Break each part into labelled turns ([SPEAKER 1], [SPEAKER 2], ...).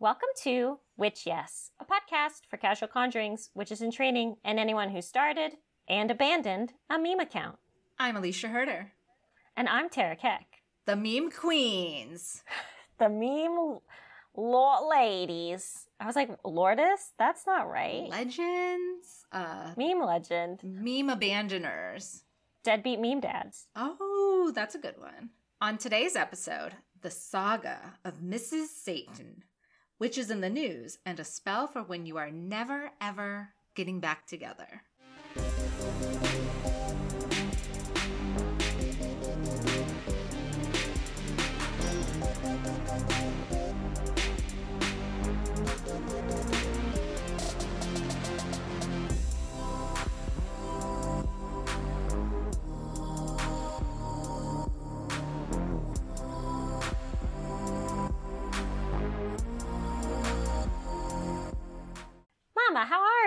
[SPEAKER 1] Welcome to Witch Yes, a podcast for casual conjurings, witches in training, and anyone who started and abandoned a meme account.
[SPEAKER 2] I'm Alicia Herder,
[SPEAKER 1] And I'm Tara Keck,
[SPEAKER 2] the meme queens.
[SPEAKER 1] the meme lord ladies. I was like, Lourdes? That's not right.
[SPEAKER 2] Legends, uh,
[SPEAKER 1] Meme legend.
[SPEAKER 2] meme abandoners.
[SPEAKER 1] Deadbeat meme dads.
[SPEAKER 2] Oh, that's a good one. On today's episode, the saga of Mrs. Satan, which is in the news, and a spell for when you are never ever getting back together.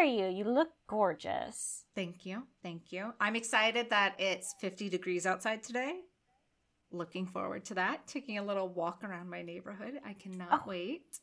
[SPEAKER 1] Are you? You look gorgeous.
[SPEAKER 2] Thank you. Thank you. I'm excited that it's 50 degrees outside today. Looking forward to that. Taking a little walk around my neighborhood. I cannot
[SPEAKER 1] Oh.
[SPEAKER 2] wait.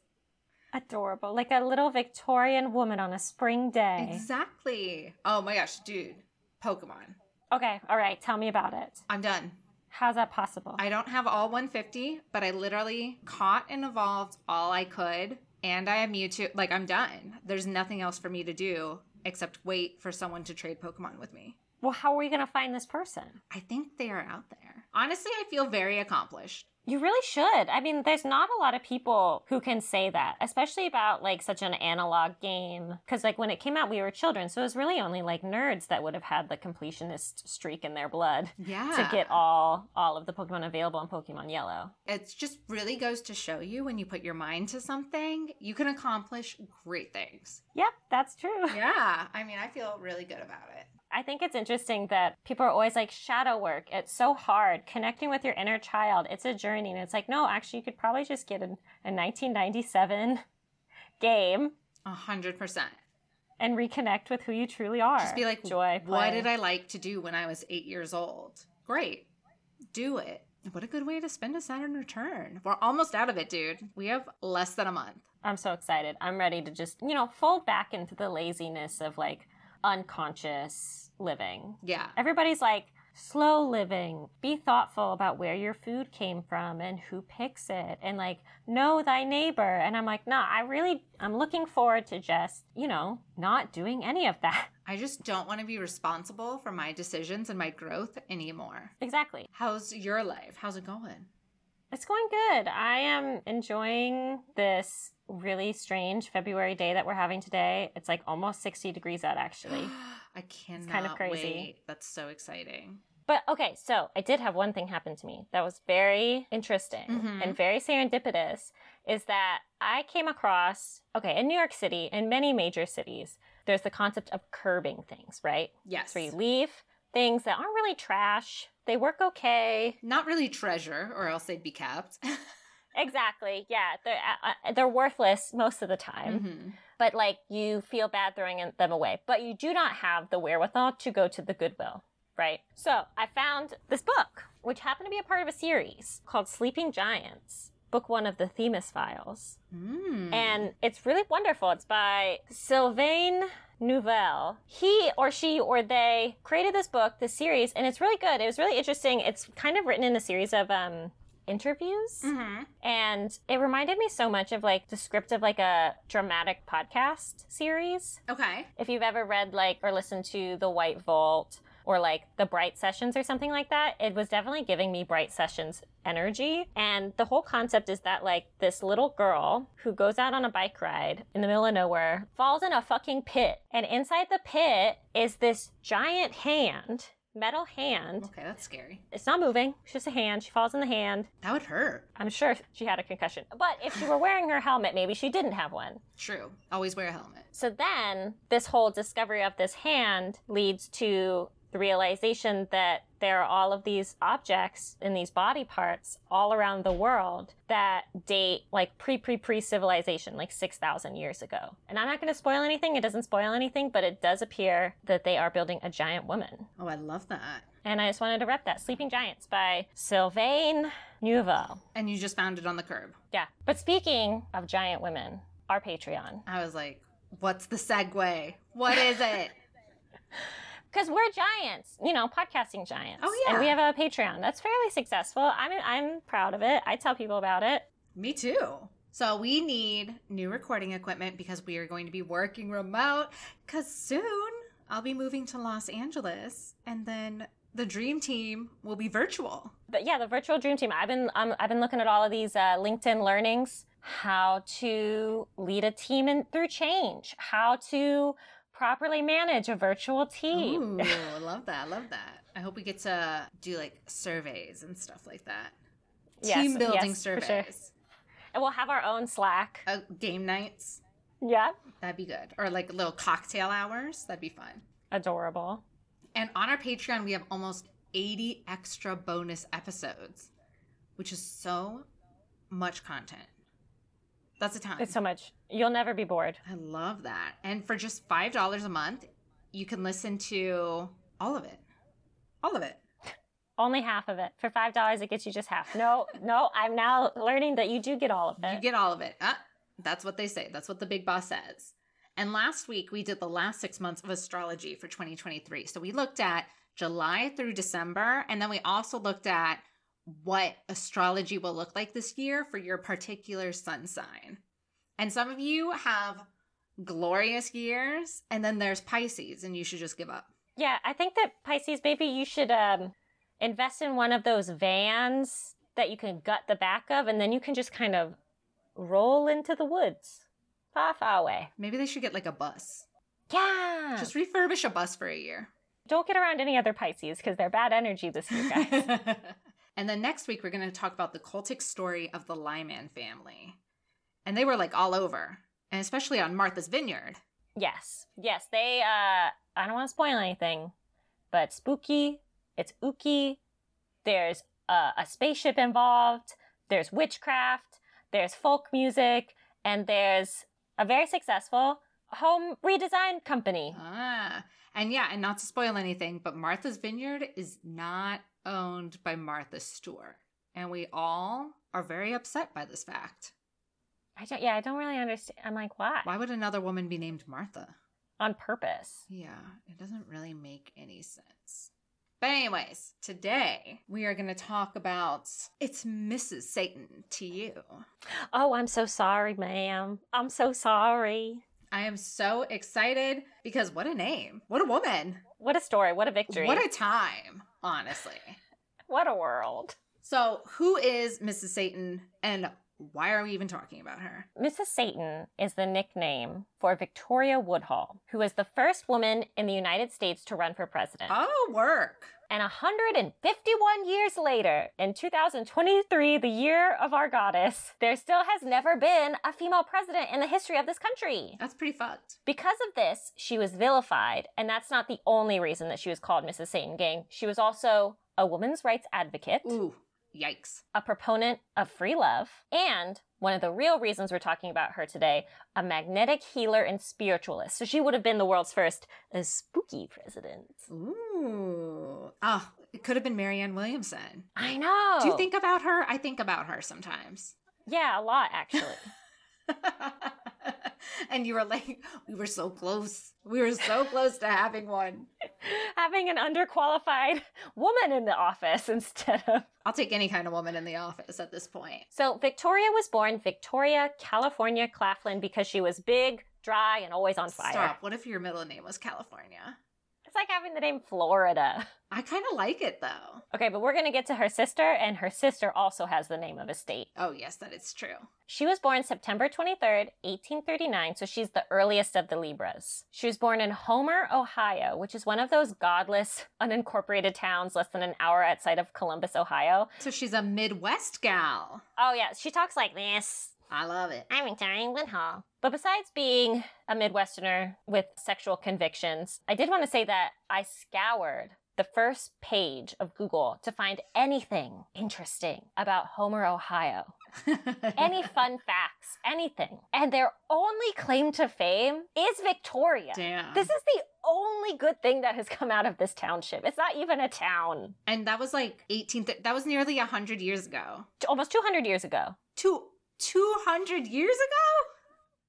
[SPEAKER 1] Adorable. Like a little Victorian woman on a spring day.
[SPEAKER 2] Exactly. Oh my gosh, dude. Pokemon.
[SPEAKER 1] Okay, all right. Tell me about it.
[SPEAKER 2] I'm done.
[SPEAKER 1] How's that possible?
[SPEAKER 2] I don't have all 150, but I literally caught and evolved all I could. And I am Mewtwo. Like, I'm done. There's nothing else for me to do except wait for someone to trade Pokemon with me.
[SPEAKER 1] well, how are we going to find this person?
[SPEAKER 2] I think they are out there. Honestly, I feel very accomplished.
[SPEAKER 1] You really should. I mean, there's not a lot of people who can say that, especially about like such an analog game. Because like when it came out, we were children, so it was really only like nerds that would have had the completionist streak in their blood
[SPEAKER 2] Yeah.
[SPEAKER 1] to get all all of the Pokemon available in Pokemon Yellow.
[SPEAKER 2] It just really goes to show you when you put your mind to something, you can accomplish great things.
[SPEAKER 1] Yep, that's true.
[SPEAKER 2] Yeah. I mean, I feel really good about it.
[SPEAKER 1] I think it's interesting that people are always like shadow work. It's so hard connecting with your inner child. It's a journey, and it's like no, actually, you could probably just get a, a 1997 game
[SPEAKER 2] A hundred percent.
[SPEAKER 1] and reconnect with who you truly are.
[SPEAKER 2] Just be like,
[SPEAKER 1] joy.
[SPEAKER 2] what
[SPEAKER 1] play.
[SPEAKER 2] did I like to do when I was eight years old? Great. Do it. What a good way to spend a Saturn return. We're almost out of it, dude. We have less than a month.
[SPEAKER 1] I'm so excited. I'm ready to just you know fold back into the laziness of like unconscious living.
[SPEAKER 2] Yeah.
[SPEAKER 1] Everybody's like slow living. Be thoughtful about where your food came from and who picks it and like know thy neighbor. And I'm like, nah, I really I'm looking forward to just, you know, not doing any of that.
[SPEAKER 2] I just don't want to be responsible for my decisions and my growth anymore.
[SPEAKER 1] Exactly.
[SPEAKER 2] How's your life? How's it going?
[SPEAKER 1] It's going good. I am enjoying this really strange February day that we're having today. It's like almost 60 degrees out actually.
[SPEAKER 2] I cannot
[SPEAKER 1] kind of crazy.
[SPEAKER 2] wait. That's so exciting.
[SPEAKER 1] But okay, so I did have one thing happen to me that was very interesting
[SPEAKER 2] Mhm.
[SPEAKER 1] and very serendipitous is that I came across, okay, in New York City, in many major cities, there's the concept of curbing things, right?
[SPEAKER 2] Yes.
[SPEAKER 1] So you leave things that aren't really trash, they work okay.
[SPEAKER 2] Not really treasure, or else they'd be kept.
[SPEAKER 1] Exactly, yeah, they're, uh, uh, they're worthless most of the time.
[SPEAKER 2] Mhm.
[SPEAKER 1] but like you feel bad throwing them away, but you do not have the wherewithal to go to the Goodwill, right? So I found this book, which happened to be a part of a series called Sleeping Giants, book one of the Themis Files.
[SPEAKER 2] Mm.
[SPEAKER 1] And it's really wonderful. It's by Sylvain Neuvel. He or she or they created this book, this series, and it's really good. It was really interesting. It's kind of written in a series of um, interviews.
[SPEAKER 2] Mhm.
[SPEAKER 1] And it reminded me so much of like the script of like a dramatic podcast series.
[SPEAKER 2] Okay.
[SPEAKER 1] If you've ever read like or listened to The White Vault or like the Bright Sessions or something like that, it was definitely giving me Bright Sessions energy. And the whole concept is that like this little girl who goes out on a bike ride in the middle of nowhere falls in a fucking pit. And inside the pit is this giant hand, metal hand.
[SPEAKER 2] Okay, that's scary.
[SPEAKER 1] It's not moving. It's just a hand. She falls in the hand.
[SPEAKER 2] That would hurt.
[SPEAKER 1] I'm sure she had a concussion. But if she were wearing her helmet, maybe she didn't have one.
[SPEAKER 2] True. Always wear a helmet.
[SPEAKER 1] So then this whole discovery of this hand leads to the realization that there are all of these objects in these body parts all around the world that date like pre pre pre civilization, like 6,000 years ago. And I'm not going to spoil anything. It doesn't spoil anything, but it does appear that they are building a giant woman.
[SPEAKER 2] Oh, I love that.
[SPEAKER 1] And I just wanted to rep that. Sleeping Giants by Sylvain Neuvel.
[SPEAKER 2] And you just found it on the curb.
[SPEAKER 1] Yeah. But speaking of giant women, our Patreon.
[SPEAKER 2] I was like, what's the segue? What is it?
[SPEAKER 1] Because we're giants, you know, podcasting giants.
[SPEAKER 2] Oh, yeah.
[SPEAKER 1] And we have a Patreon that's fairly successful. I'm, I'm proud of it. I tell people about it.
[SPEAKER 2] Me too. So we need new recording equipment because we are going to be working remote. Because soon I'll be moving to Los Angeles, and then the dream team will be virtual.
[SPEAKER 1] But yeah, the virtual dream team. I've been um, I've been looking at all of these uh, LinkedIn learnings, how to lead a team in, through change, how to properly manage a virtual team.
[SPEAKER 2] Ooh, I love that. I love that. I hope we get to do like surveys and stuff like that.
[SPEAKER 1] Yes,
[SPEAKER 2] team building
[SPEAKER 1] yes, for
[SPEAKER 2] surveys.
[SPEAKER 1] sure. And we'll have our own Slack.
[SPEAKER 2] Uh, game nights.
[SPEAKER 1] Yeah,
[SPEAKER 2] That'd be good. Or like little cocktail hours. That'd be fun.
[SPEAKER 1] adorable.
[SPEAKER 2] And on our Patreon, we have almost 80 extra bonus episodes, which is so much content. That's a ton.
[SPEAKER 1] It's so much. You'll never be bored.
[SPEAKER 2] I love that. And for just $5 a month, you can listen to all of it. All of it.
[SPEAKER 1] Only half of it. For five dollars, it gets you just half. No, no. I'm now learning that you do get all of it.
[SPEAKER 2] You get all of it. Uh, that's what they say. That's what the big boss says. And last week, we did the last six months of astrology for 2023. So we looked at July through December. And then we also looked at what astrology will look like this year for your particular sun sign. And some of you have glorious years, and then there's Pisces, and you should just give up.
[SPEAKER 1] Yeah, I think that Pisces, maybe you should um, invest in one of those vans that you can gut the back of, and then you can just kind of roll into the woods, far, far away.
[SPEAKER 2] Maybe they should get like a bus.
[SPEAKER 1] Yeah.
[SPEAKER 2] Just refurbish a bus for a year.
[SPEAKER 1] don't get around any other Pisces because they're bad energy this year, guys.
[SPEAKER 2] and then next week, we're going to talk about the cultic story of the Lyman family. And they were like all over, and especially on Martha's Vineyard.
[SPEAKER 1] yes, yes. They. uh I don't want to spoil anything, but spooky. It's ooky. There's uh, a spaceship involved. There's witchcraft. There's folk music, and there's a very successful home redesign company.
[SPEAKER 2] Ah, and yeah, and not to spoil anything, but Martha's Vineyard is not owned by Martha Stewart. And we all are very upset by this fact.
[SPEAKER 1] I don't. Yeah, I don't really understand. I'm like, why?
[SPEAKER 2] Why would another woman be named Martha?
[SPEAKER 1] On purpose.
[SPEAKER 2] Yeah, it doesn't really make any sense. But, anyways, today we are going to talk about it's Mrs. Satan to you.
[SPEAKER 1] Oh, I'm so sorry, ma'am. I'm so sorry.
[SPEAKER 2] I am so excited because what a name. What a woman.
[SPEAKER 1] What a story. What a victory.
[SPEAKER 2] What a time, honestly.
[SPEAKER 1] what a world.
[SPEAKER 2] So, who is Mrs. Satan and why are we even talking about her?
[SPEAKER 1] Mrs. Satan is the nickname for Victoria Woodhull, who was the first woman in the United States to run for president.
[SPEAKER 2] Oh, work.
[SPEAKER 1] And 151 years later, in 2023, the year of our goddess, there still has never been a female president in the history of this country.
[SPEAKER 2] That's pretty fucked.
[SPEAKER 1] Because of this, she was vilified, and that's not the only reason that she was called Mrs. Satan Gang. She was also a women's rights advocate,
[SPEAKER 2] Ooh, yikes.
[SPEAKER 1] a proponent of free love, and one of the real reasons we're talking about her today, a magnetic healer and spiritualist. So she would have been the world's first uh, spooky president.
[SPEAKER 2] Ooh. Oh, it could have been Marianne Williamson.
[SPEAKER 1] I know.
[SPEAKER 2] Do you think about her? I think about her sometimes.
[SPEAKER 1] Yeah, a lot actually.
[SPEAKER 2] and you were like, we were so close. We were so close to having one.
[SPEAKER 1] Having an underqualified woman in the office instead of.
[SPEAKER 2] I'll take any kind of woman in the office at this point.
[SPEAKER 1] So Victoria was born Victoria, California Claflin because she was big, dry, and always on fire.
[SPEAKER 2] Stop. What if your middle name was California?
[SPEAKER 1] Like having the name Florida.
[SPEAKER 2] I kind of like it though.
[SPEAKER 1] Okay, but we're going to get to her sister, and her sister also has the name of a state.
[SPEAKER 2] Oh, yes, that is true.
[SPEAKER 1] She was born September 23rd, 1839, so she's the earliest of the Libras. She was born in Homer, Ohio, which is one of those godless, unincorporated towns less than an hour outside of Columbus, Ohio.
[SPEAKER 2] So she's a Midwest gal.
[SPEAKER 1] Oh, yeah, she talks like this.
[SPEAKER 2] I love it.
[SPEAKER 1] I'm Victoria Woodhull. But besides being a Midwesterner with sexual convictions, I did want to say that I scoured the first page of Google to find anything interesting about Homer, Ohio. Any fun facts, anything. And their only claim to fame is Victoria.
[SPEAKER 2] Damn.
[SPEAKER 1] This is the only good thing that has come out of this township. It's not even a town.
[SPEAKER 2] And that was like 18th, that was nearly 100 years ago.
[SPEAKER 1] Almost 200 years ago.
[SPEAKER 2] Two, 200 years ago?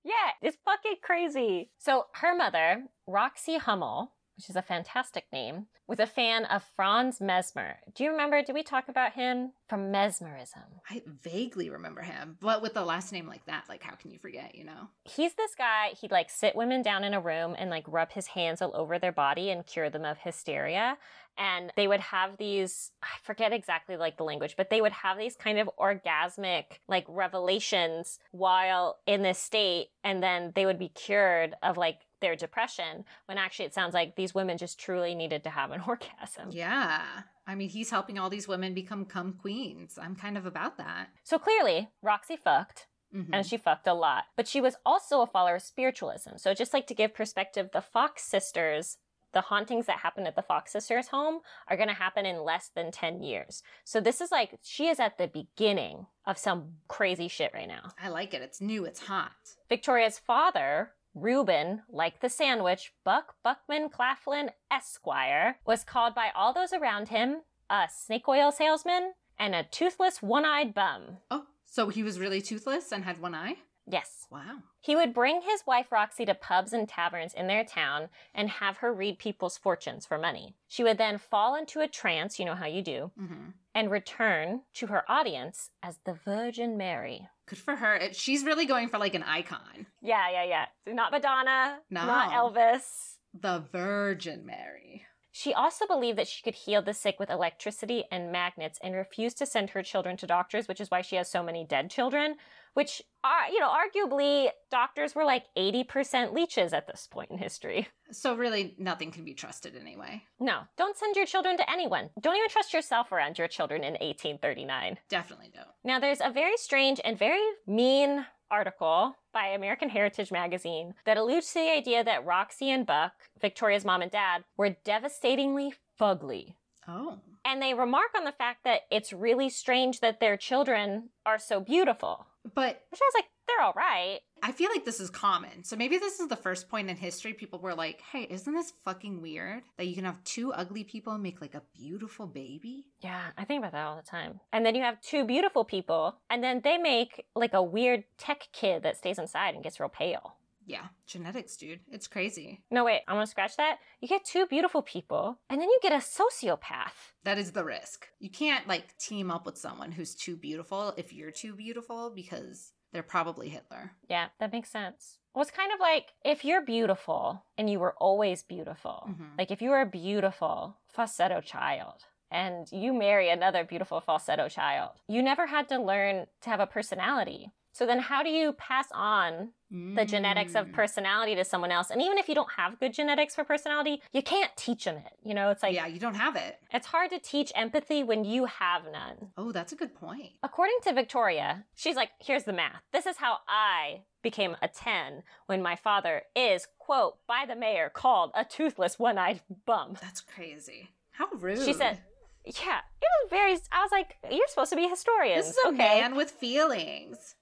[SPEAKER 1] Yeah, it's fucking crazy. So her mother, Roxy Hummel, which is a fantastic name, was a fan of Franz Mesmer. Do you remember? Did we talk about him from mesmerism?
[SPEAKER 2] I vaguely remember him, but with a last name like that, like how can you forget, you know?
[SPEAKER 1] He's this guy, he'd like sit women down in a room and like rub his hands all over their body and cure them of hysteria. And they would have these, I forget exactly like the language, but they would have these kind of orgasmic like revelations while in this state. And then they would be cured of like their depression when actually it sounds like these women just truly needed to have an orgasm.
[SPEAKER 2] Yeah. I mean, he's helping all these women become cum queens. I'm kind of about that.
[SPEAKER 1] So clearly, Roxy fucked.
[SPEAKER 2] Mhm.
[SPEAKER 1] And she fucked a lot. But she was also a follower of spiritualism. So, just like to give perspective, the Fox sisters, the hauntings that happen at the Fox sisters' home are going to happen in less than 10 years. So, this is like, she is at the beginning of some crazy shit right now.
[SPEAKER 2] I like it. It's new, it's hot.
[SPEAKER 1] Victoria's father, Reuben, like the sandwich, Buck Buckman Claflin Esquire, was called by all those around him a snake oil salesman and a toothless, one eyed bum.
[SPEAKER 2] Oh, so he was really toothless and had one eye?
[SPEAKER 1] Yes.
[SPEAKER 2] Wow.
[SPEAKER 1] He would bring his wife Roxy to pubs and taverns in their town and have her read people's fortunes for money. She would then fall into a trance, you know how you do,
[SPEAKER 2] hmm
[SPEAKER 1] and return to her audience as the Virgin Mary.
[SPEAKER 2] Good for her. It, she's really going for like an icon.
[SPEAKER 1] Yeah, yeah, yeah. Not Madonna,
[SPEAKER 2] No.
[SPEAKER 1] not Elvis.
[SPEAKER 2] The Virgin Mary.
[SPEAKER 1] She also believed that she could heal the sick with electricity and magnets and refused to send her children to doctors, which is why she has so many dead children, which are, you know, arguably doctors were like 80% leeches at this point in history.
[SPEAKER 2] So really, nothing can be trusted anyway.
[SPEAKER 1] No, don't send your children to anyone. Don't even trust yourself around your children in 1839.
[SPEAKER 2] Definitely don't.
[SPEAKER 1] Now, there's a very strange and very mean article by American Heritage Magazine that alludes to the idea that Roxy and Buck, Victoria's mom and dad, were devastatingly fugly.
[SPEAKER 2] Oh.
[SPEAKER 1] And they remark on the fact that it's really strange that their children are so beautiful.
[SPEAKER 2] But
[SPEAKER 1] Which I was like, they're all right.
[SPEAKER 2] I feel like this is common. So maybe this is the first point in history people were like, hey, isn't this fucking weird that you can have two ugly people and make like a beautiful baby?
[SPEAKER 1] Yeah, I think about that all the time. And then you have two beautiful people, and then they make like a weird tech kid that stays inside and gets real pale.
[SPEAKER 2] Yeah, genetics, dude. It's crazy.
[SPEAKER 1] No, wait, I'm gonna scratch that. You get two beautiful people, and then you get a sociopath.
[SPEAKER 2] That is the risk. You can't like team up with someone who's too beautiful if you're too beautiful because they're probably Hitler.
[SPEAKER 1] Yeah, that makes sense. Well, it's kind of like if you're beautiful and you were always beautiful,
[SPEAKER 2] Mhm.
[SPEAKER 1] like if you were a beautiful falsetto child and you marry another beautiful falsetto child, you never had to learn to have a personality. So then, how do you pass on the genetics of
[SPEAKER 2] Mm.
[SPEAKER 1] personality to someone else? And even if you don't have good genetics for personality, you can't teach them it. You know, it's like
[SPEAKER 2] yeah, you don't have it.
[SPEAKER 1] it's hard to teach empathy when you have none.
[SPEAKER 2] Oh, that's a good point.
[SPEAKER 1] According to Victoria, she's like, here's the math. This is how I became a 10 when my father is, quote, by the mayor called a toothless, one eyed bum.
[SPEAKER 2] That's crazy. How rude.
[SPEAKER 1] She said, yeah, it was very, I was like, you're supposed to be a historian.
[SPEAKER 2] This is a man with feelings.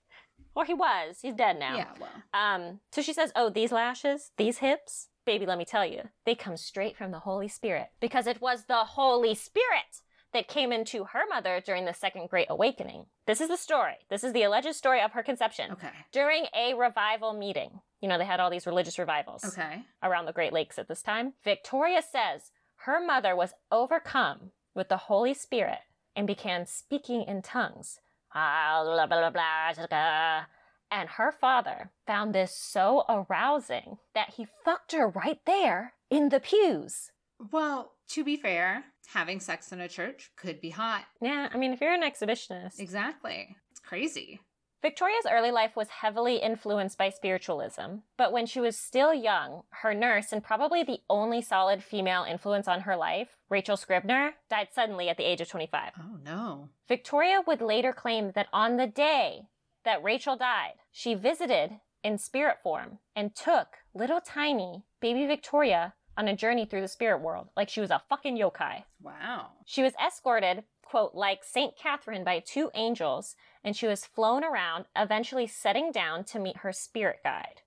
[SPEAKER 1] Well, he was. He's dead now.
[SPEAKER 2] Yeah, well.
[SPEAKER 1] Um, so she says, Oh, these lashes, these hips, baby, let me tell you, they come straight from the Holy Spirit because it was the Holy Spirit that came into her mother during the Second Great Awakening. This is the story. This is the alleged story of her conception.
[SPEAKER 2] Okay.
[SPEAKER 1] During a revival meeting, you know, they had all these religious revivals
[SPEAKER 2] Okay.
[SPEAKER 1] around the Great Lakes at this time. Victoria says her mother was overcome with the Holy Spirit and began speaking in tongues. Ah, blah, blah, blah, blah. And her father found this so arousing that he fucked her right there in the pews.
[SPEAKER 2] Well, to be fair, having sex in a church could be hot.
[SPEAKER 1] Yeah, I mean, if you're an exhibitionist.
[SPEAKER 2] Exactly. It's crazy.
[SPEAKER 1] Victoria's early life was heavily influenced by spiritualism, but when she was still young, her nurse and probably the only solid female influence on her life, Rachel Scribner, died suddenly at the age of 25.
[SPEAKER 2] Oh, no.
[SPEAKER 1] Victoria would later claim that on the day that Rachel died, she visited in spirit form and took little tiny baby Victoria on a journey through the spirit world like she was a fucking yokai.
[SPEAKER 2] Wow.
[SPEAKER 1] She was escorted, quote, like St. Catherine by two angels, and she was flown around, eventually setting down to meet her spirit guide.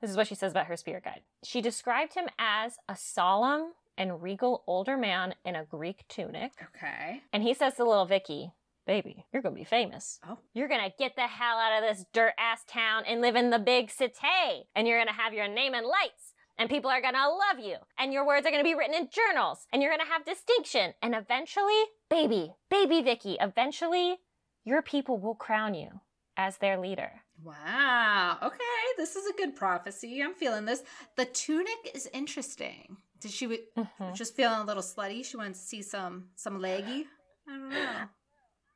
[SPEAKER 1] This is what she says about her spirit guide. She described him as a solemn and regal older man in a Greek tunic.
[SPEAKER 2] Okay.
[SPEAKER 1] And he says to little Vicky, Baby, you're gonna be famous.
[SPEAKER 2] Oh.
[SPEAKER 1] You're gonna get the hell out of this dirt ass town and live in the big city. And you're gonna have your name in lights. And people are gonna love you. And your words are gonna be written in journals. And you're gonna have distinction. And eventually, baby, baby Vicky, eventually, your people will crown you as their leader.
[SPEAKER 2] Wow. Okay, this is a good prophecy. I'm feeling this. The tunic is interesting. Did she w-
[SPEAKER 1] Mhm.
[SPEAKER 2] just feeling a little slutty? She wanted to see some some leggy. I don't know.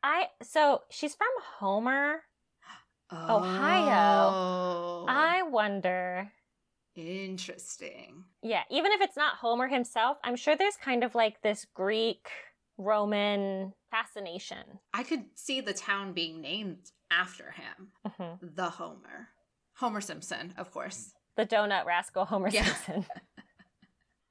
[SPEAKER 1] I so she's from Homer, Ohio.
[SPEAKER 2] Oh,
[SPEAKER 1] I wonder.
[SPEAKER 2] Interesting.
[SPEAKER 1] Yeah, even if it's not Homer himself, I'm sure there's kind of like this Greek Roman fascination.
[SPEAKER 2] I could see the town being named after him.
[SPEAKER 1] Mhm.
[SPEAKER 2] The Homer. Homer Simpson, of course.
[SPEAKER 1] The donut rascal Homer
[SPEAKER 2] Yeah.
[SPEAKER 1] Simpson.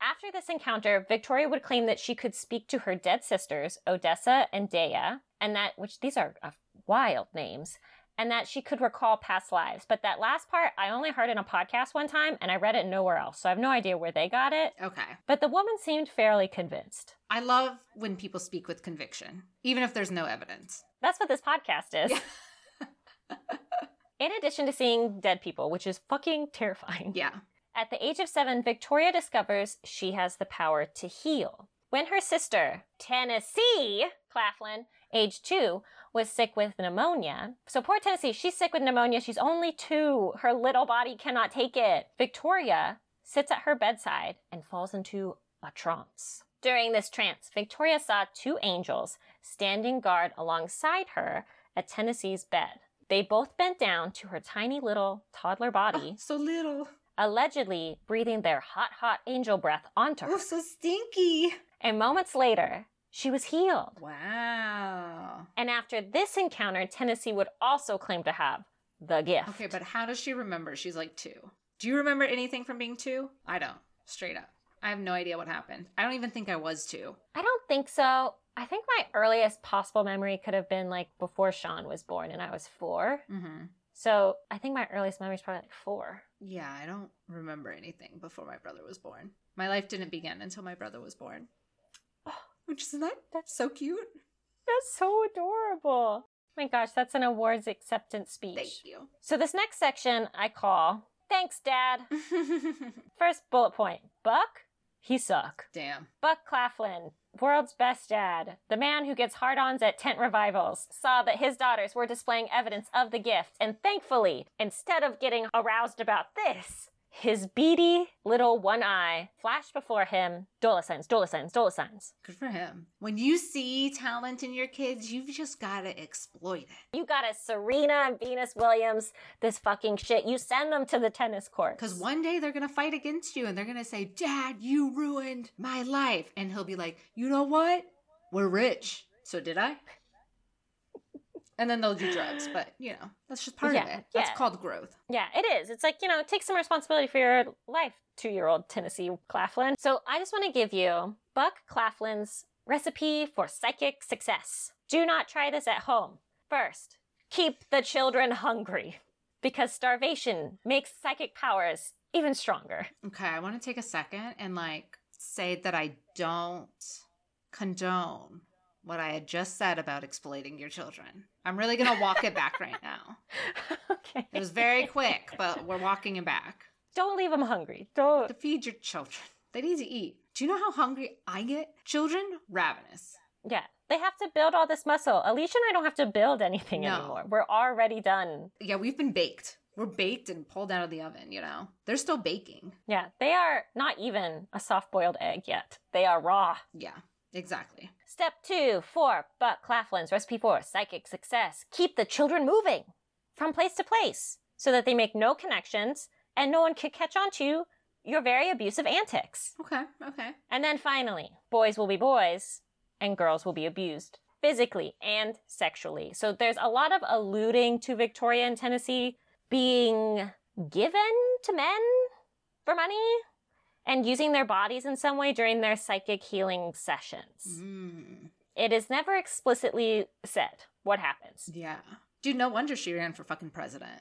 [SPEAKER 1] After this encounter, Victoria would claim that she could speak to her dead sisters, Odessa and Dea, and that, which these are uh, wild names, and that she could recall past lives. But that last part, I only heard in a podcast one time, and I read it nowhere else, so I have no idea where they got it.
[SPEAKER 2] Okay.
[SPEAKER 1] But the woman seemed fairly convinced.
[SPEAKER 2] I love when people speak with conviction, even if there's no evidence.
[SPEAKER 1] That's what this podcast is. In addition to seeing dead people, which is fucking terrifying.
[SPEAKER 2] Yeah.
[SPEAKER 1] At the age of seven, Victoria discovers she has the power to heal. When her sister, Tennessee Claflin, age two, was sick with pneumonia. So poor Tennessee, she's sick with pneumonia. She's only two. Her little body cannot take it. Victoria sits at her bedside and falls into a trance. During this trance, Victoria saw two angels standing guard alongside her at Tennessee's bed. They both bent down to her tiny little toddler ah, body
[SPEAKER 2] So little.
[SPEAKER 1] allegedly breathing their hot, hot angel breath onto oh, her.
[SPEAKER 2] Oh, so stinky.
[SPEAKER 1] And moments later, she was healed.
[SPEAKER 2] Wow.
[SPEAKER 1] And after this encounter, Tennessee would also claim to have the gift.
[SPEAKER 2] Okay, but how does she remember? She's like two. Do you remember anything from being two? I don't. Straight up. I have no idea what happened. I don't even think I was two.
[SPEAKER 1] I don't think so. I think my earliest possible memory could have been like before Sean was born and I was four.
[SPEAKER 2] Mm-hmm.
[SPEAKER 1] So I think my earliest memory is probably like four.
[SPEAKER 2] Yeah, I don't remember anything before my brother was born. My life didn't begin until my brother was born. Which is not that's so cute.
[SPEAKER 1] That's so adorable. My gosh, that's an awards acceptance speech.
[SPEAKER 2] Thank you.
[SPEAKER 1] So this next section I call Thanks, Dad. First bullet point Buck, he suck.
[SPEAKER 2] Damn.
[SPEAKER 1] Buck Claflin, world's best dad, the man who gets hard ons at tent revivals, saw that his daughters were displaying evidence of the gift, and thankfully, instead of getting aroused about this, his beady little one eye flashed before him dollar signs, dollar signs, dollar signs.
[SPEAKER 2] Good for him. When you see talent in your kids, you've just got to exploit it.
[SPEAKER 1] You got to Serena and Venus Williams, this fucking shit. You send them to the tennis court.
[SPEAKER 2] Because one day they're going to fight against you and they're going to say, Dad, you ruined my life. And he'll be like, You know what? We're rich. So did I? And then they'll do drugs. But, you know, that's just part of
[SPEAKER 1] Yeah,
[SPEAKER 2] it. That's
[SPEAKER 1] yeah.
[SPEAKER 2] called growth.
[SPEAKER 1] Yeah, it is. It's like, you know, take some responsibility for your life, two year old Tennessee Claflin. So I just want to give you Buck Claflin's recipe for psychic success. Do not try this at home. First, keep the children hungry because starvation makes psychic powers even stronger.
[SPEAKER 2] Okay, I want to take a second and like say that I don't condone what I had just said about exploiting your children. I'm really going to walk it back right now.
[SPEAKER 1] okay.
[SPEAKER 2] It was very quick, but we're walking it back.
[SPEAKER 1] Don't leave them hungry. Don't.
[SPEAKER 2] To feed your children, they need to eat. Do you know how hungry I get? Children, ravenous.
[SPEAKER 1] Yeah. They have to build all this muscle. Alicia and I don't have to build anything
[SPEAKER 2] No.
[SPEAKER 1] anymore. We're already done.
[SPEAKER 2] Yeah, we've been baked. We're baked and pulled out of the oven, you know? They're still baking.
[SPEAKER 1] Yeah. They are not even a soft boiled egg yet. They are raw.
[SPEAKER 2] Yeah, exactly.
[SPEAKER 1] Step two, four, Buck Claflin's recipe for psychic success. Keep the children moving from place to place so that they make no connections and no one can catch on to your very abusive antics.
[SPEAKER 2] Okay, okay.
[SPEAKER 1] And then finally, boys will be boys and girls will be abused physically and sexually. So there's a lot of alluding to Victoria and Tennessee being given to men for money and using their bodies in some way during their psychic healing sessions.
[SPEAKER 2] Mm,
[SPEAKER 1] It is never explicitly said what happens.
[SPEAKER 2] yeah. Dude, no wonder she ran for fucking president.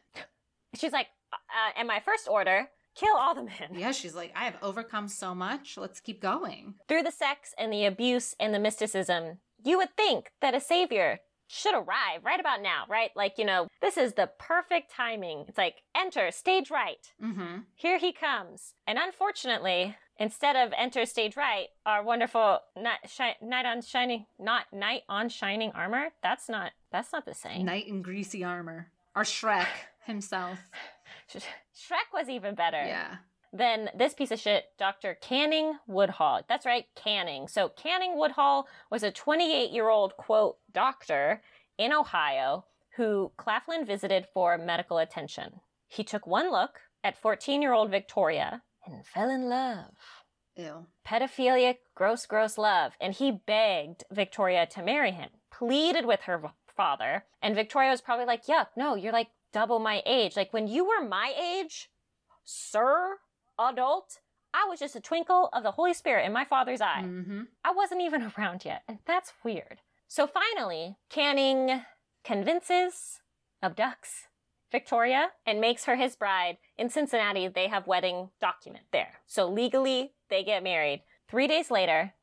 [SPEAKER 1] She's like, uh, and my first order kill all the men.
[SPEAKER 2] Yeah, she's like, I have overcome so much. Let's keep going.
[SPEAKER 1] Through the sex and the abuse and the mysticism, you would think that a savior should arrive right about now, right? Like, you know, this is the perfect timing. It's like, enter, stage right.
[SPEAKER 2] Mm-hmm.
[SPEAKER 1] Here he comes. And unfortunately, instead of enter stage right, our wonderful night, shi- knight on shining, not knight on shining armor. That's not. That's not the same.
[SPEAKER 2] Knight in greasy armor. Or Shrek himself.
[SPEAKER 1] Shrek was even better.
[SPEAKER 2] Yeah.
[SPEAKER 1] Then this piece of shit, Dr. Canning Woodhull. That's right, Canning. So Canning Woodhull was a 28 year old, quote, doctor in Ohio who Claflin visited for medical attention. He took one look at 14 year old Victoria and fell in love.
[SPEAKER 2] Ew.
[SPEAKER 1] Pedophilic, gross, gross love. And he begged Victoria to marry him, pleaded with her father. And Victoria was probably like, yuck, no, you're like double my age. Like when you were my age, sir, adult, I was just a twinkle of the Holy Spirit in my father's eye.
[SPEAKER 2] Mm-hmm.
[SPEAKER 1] I wasn't even around yet, and that's weird. So finally, Canning convinces, abducts Victoria, and makes her his bride. In Cincinnati, they have wedding document there. So legally, they get married. Three days later,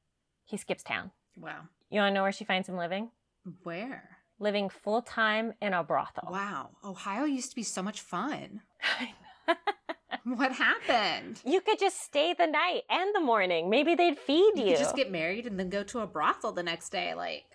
[SPEAKER 1] he skips town.
[SPEAKER 2] Wow.
[SPEAKER 1] You want to know where she finds him living?
[SPEAKER 2] Where?
[SPEAKER 1] Living full time in a brothel.
[SPEAKER 2] Wow. Ohio used to be so much fun. What happened?
[SPEAKER 1] you could just stay the night and the morning. Maybe they'd feed
[SPEAKER 2] You
[SPEAKER 1] you.
[SPEAKER 2] could just get married and then go to a brothel the next day. Like,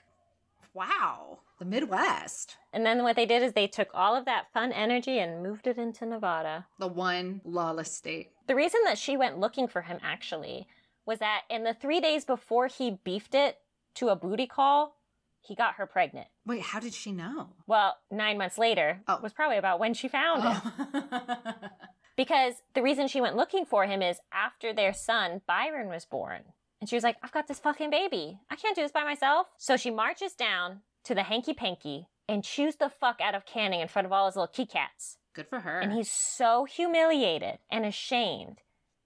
[SPEAKER 2] wow. The Midwest.
[SPEAKER 1] and then what they did is they took all of that fun energy and moved it into Nevada.
[SPEAKER 2] The one lawless state.
[SPEAKER 1] The reason that she went looking for him actually was that in the three days before he beefed it to a booty call, he got her pregnant.
[SPEAKER 2] Wait, how did she know?
[SPEAKER 1] Well, nine months later
[SPEAKER 2] Oh.
[SPEAKER 1] was probably about when she found him.
[SPEAKER 2] Oh.
[SPEAKER 1] Because the reason she went looking for him is after their son, Byron, was born. And she was like, I've got this fucking baby. I can't do this by myself. So she marches down to the hanky panky and chews the fuck out of Canning in front of all his little key cats.
[SPEAKER 2] Good for her.
[SPEAKER 1] And he's so humiliated and ashamed.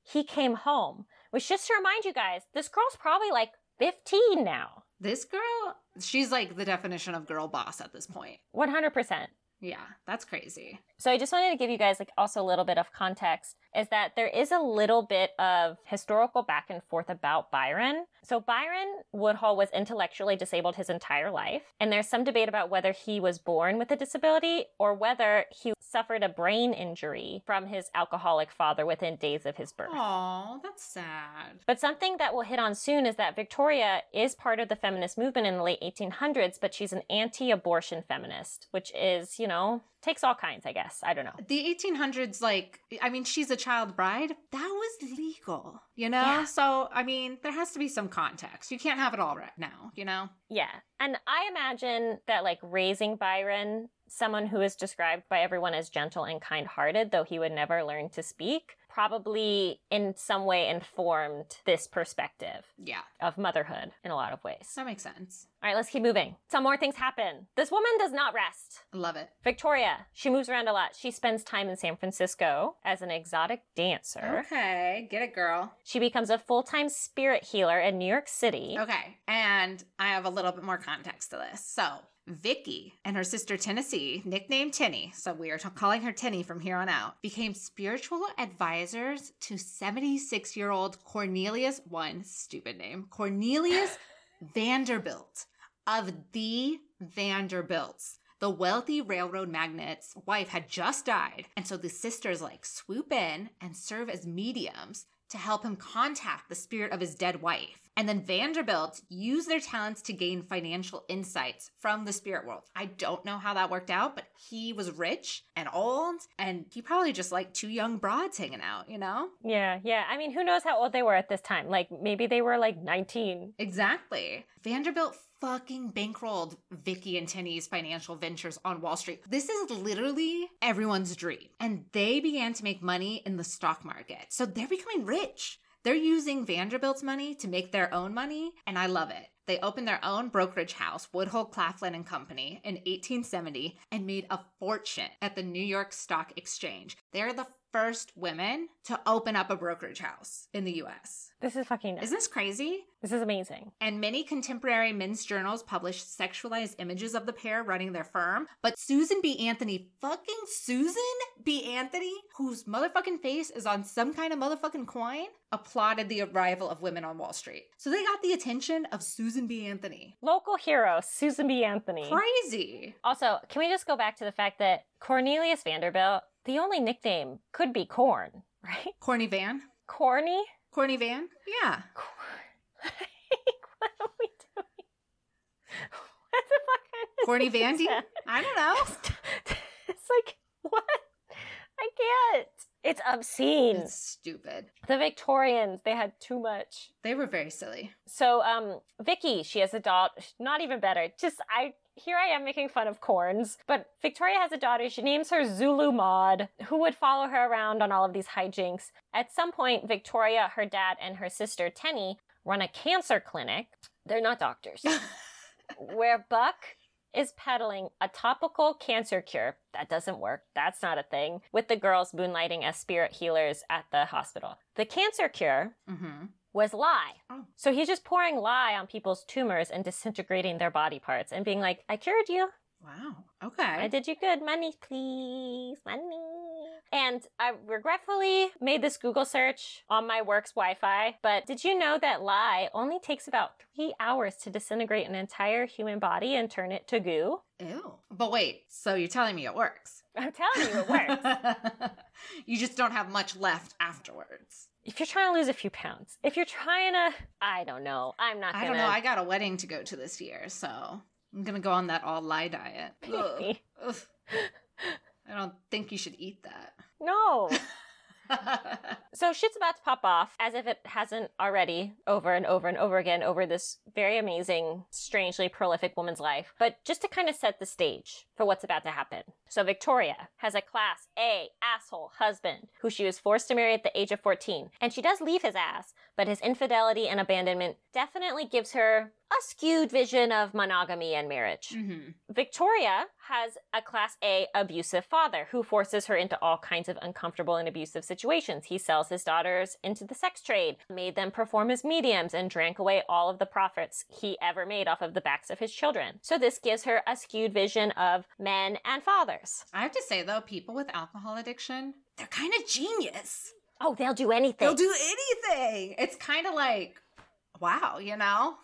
[SPEAKER 1] He came home, which just to remind you guys, this girl's probably like 15 now.
[SPEAKER 2] this girl, she's like the definition of girl boss at this point.
[SPEAKER 1] 100%.
[SPEAKER 2] Yeah, that's crazy.
[SPEAKER 1] So I just wanted to give you guys like also a little bit of context is that there is a little bit of historical back and forth about Byron. So Byron Woodhull was intellectually disabled his entire life, and there's some debate about whether he was born with a disability or whether he suffered a brain injury from his alcoholic father within days of his birth.
[SPEAKER 2] Oh, that's sad.
[SPEAKER 1] But something that we'll hit on soon is that Victoria is part of the feminist movement in the late 1800s, but she's an anti abortion feminist, which is, you know, takes all kinds, I guess. I don't know.
[SPEAKER 2] The 1800s, like, I mean, she's a child bride. That was legal, you know?
[SPEAKER 1] Yeah.
[SPEAKER 2] So, I mean, there has to be some context. You can't have it all right now, you know?
[SPEAKER 1] Yeah. And I imagine that, like, raising Byron, someone who is described by everyone as gentle and kind hearted, though he would never learn to speak, probably in some way informed this perspective
[SPEAKER 2] Yeah,
[SPEAKER 1] of motherhood in a lot of ways.
[SPEAKER 2] that makes sense.
[SPEAKER 1] All right, let's keep moving. Some more things happen. This woman does not rest.
[SPEAKER 2] I love it.
[SPEAKER 1] Victoria, she moves around a lot. She spends time in San Francisco as an exotic dancer.
[SPEAKER 2] Okay, get it, girl.
[SPEAKER 1] She becomes a full time spirit healer in New York City.
[SPEAKER 2] Okay, and I have a little bit more context to this. So, Vicky and her sister Tennessee, nicknamed Tinny, so we are t- calling her Tinny from here on out, became spiritual advisors to 76 year old Cornelius, one stupid name, Cornelius Vanderbilt of the Vanderbilts. The wealthy railroad magnate's wife had just died, and so the sisters like swoop in and serve as mediums to help him contact the spirit of his dead wife. And then Vanderbilt used their talents to gain financial insights from the spirit world. I don't know how that worked out, but he was rich and old, and he probably just liked two young broads hanging out, you know?
[SPEAKER 1] Yeah, yeah. I mean, who knows how old they were at this time? Like, maybe they were like 19.
[SPEAKER 2] Exactly. Vanderbilt fucking bankrolled Vicky and Tinny's financial ventures on Wall Street. This is literally everyone's dream. And they began to make money in the stock market. So they're becoming rich. They're using Vanderbilt's money to make their own money, and I love it. They opened their own brokerage house, Woodhull Claflin and Company, in 1870 and made a fortune at the New York Stock Exchange. They're the first women to open up a brokerage house in the US.
[SPEAKER 1] This is fucking nuts.
[SPEAKER 2] Isn't this crazy?
[SPEAKER 1] This is amazing.
[SPEAKER 2] And many contemporary men's journals published sexualized images of the pair running their firm. But Susan B. Anthony, fucking Susan B. Anthony, whose motherfucking face is on some kind of motherfucking coin, applauded the arrival of women on Wall Street. So they got the attention of Susan B. Anthony.
[SPEAKER 1] Local hero, Susan B. Anthony.
[SPEAKER 2] Crazy.
[SPEAKER 1] Also, can we just go back to the fact that Cornelius Vanderbilt, the only nickname could be Corn, right?
[SPEAKER 2] Corny Van?
[SPEAKER 1] Corny?
[SPEAKER 2] Corny Van? Yeah.
[SPEAKER 1] what are we doing? What the fuck?
[SPEAKER 2] Corny Vandy? I don't know.
[SPEAKER 1] it's like, what? I can't. It's obscene.
[SPEAKER 2] It's stupid.
[SPEAKER 1] The Victorians, they had too much.
[SPEAKER 2] They were very silly.
[SPEAKER 1] So, um, Vicky, she has a daughter. Not even better. Just I. Here I am making fun of corns, but Victoria has a daughter. She names her Zula Maud, who would follow her around on all of these hijinks. At some point, Victoria, her dad, and her sister Tenny run a cancer clinic. They're not doctors. where Buck is peddling a topical cancer cure. That doesn't work. That's not a thing. With the girls moonlighting as spirit healers at the hospital. The cancer cure
[SPEAKER 2] Mm-hmm.
[SPEAKER 1] was lye.
[SPEAKER 2] Oh.
[SPEAKER 1] So he's just pouring lye on people's tumors and disintegrating their body parts and being like, I cured you.
[SPEAKER 2] Wow. Okay.
[SPEAKER 1] I did you good. Money, please. Money. And I regretfully made this Google search on my work's Wi Fi. But did you know that lye only takes about three hours to disintegrate an entire human body and turn it to goo?
[SPEAKER 2] Ew. But wait, so you're telling me it works?
[SPEAKER 1] I'm telling you, it works.
[SPEAKER 2] you just don't have much left afterwards.
[SPEAKER 1] if you're trying to lose a few pounds, if you're trying to, I don't know. I'm not
[SPEAKER 2] I
[SPEAKER 1] gonna.
[SPEAKER 2] don't know. I got a wedding to go to this year, so I'm gonna go on that all lie diet. Ugh.
[SPEAKER 1] Maybe.
[SPEAKER 2] Ugh. I don't think you should eat that.
[SPEAKER 1] No. So shit's about to pop off, as if it hasn't already, over and over and over again over this very amazing, strangely prolific woman's life. But just to kind of set the stage for what's about to happen. So Victoria has a class A asshole husband who she was forced to marry at the age of 14. And she does leave his ass, but his infidelity and abandonment definitely gives her a skewed vision of monogamy and marriage.
[SPEAKER 2] hmm
[SPEAKER 1] Victoria has a class A abusive father who forces her into all kinds of uncomfortable and abusive situations. He sells his daughters into the sex trade, made them perform as mediums, and drank away all of the profits he ever made off of the backs of his children. So this gives her a skewed vision of men and fathers.
[SPEAKER 2] I have to say though, people with alcohol addiction, they're kind of genius.
[SPEAKER 1] Oh, they'll do anything.
[SPEAKER 2] They'll do anything. It's kind of like, wow, you know,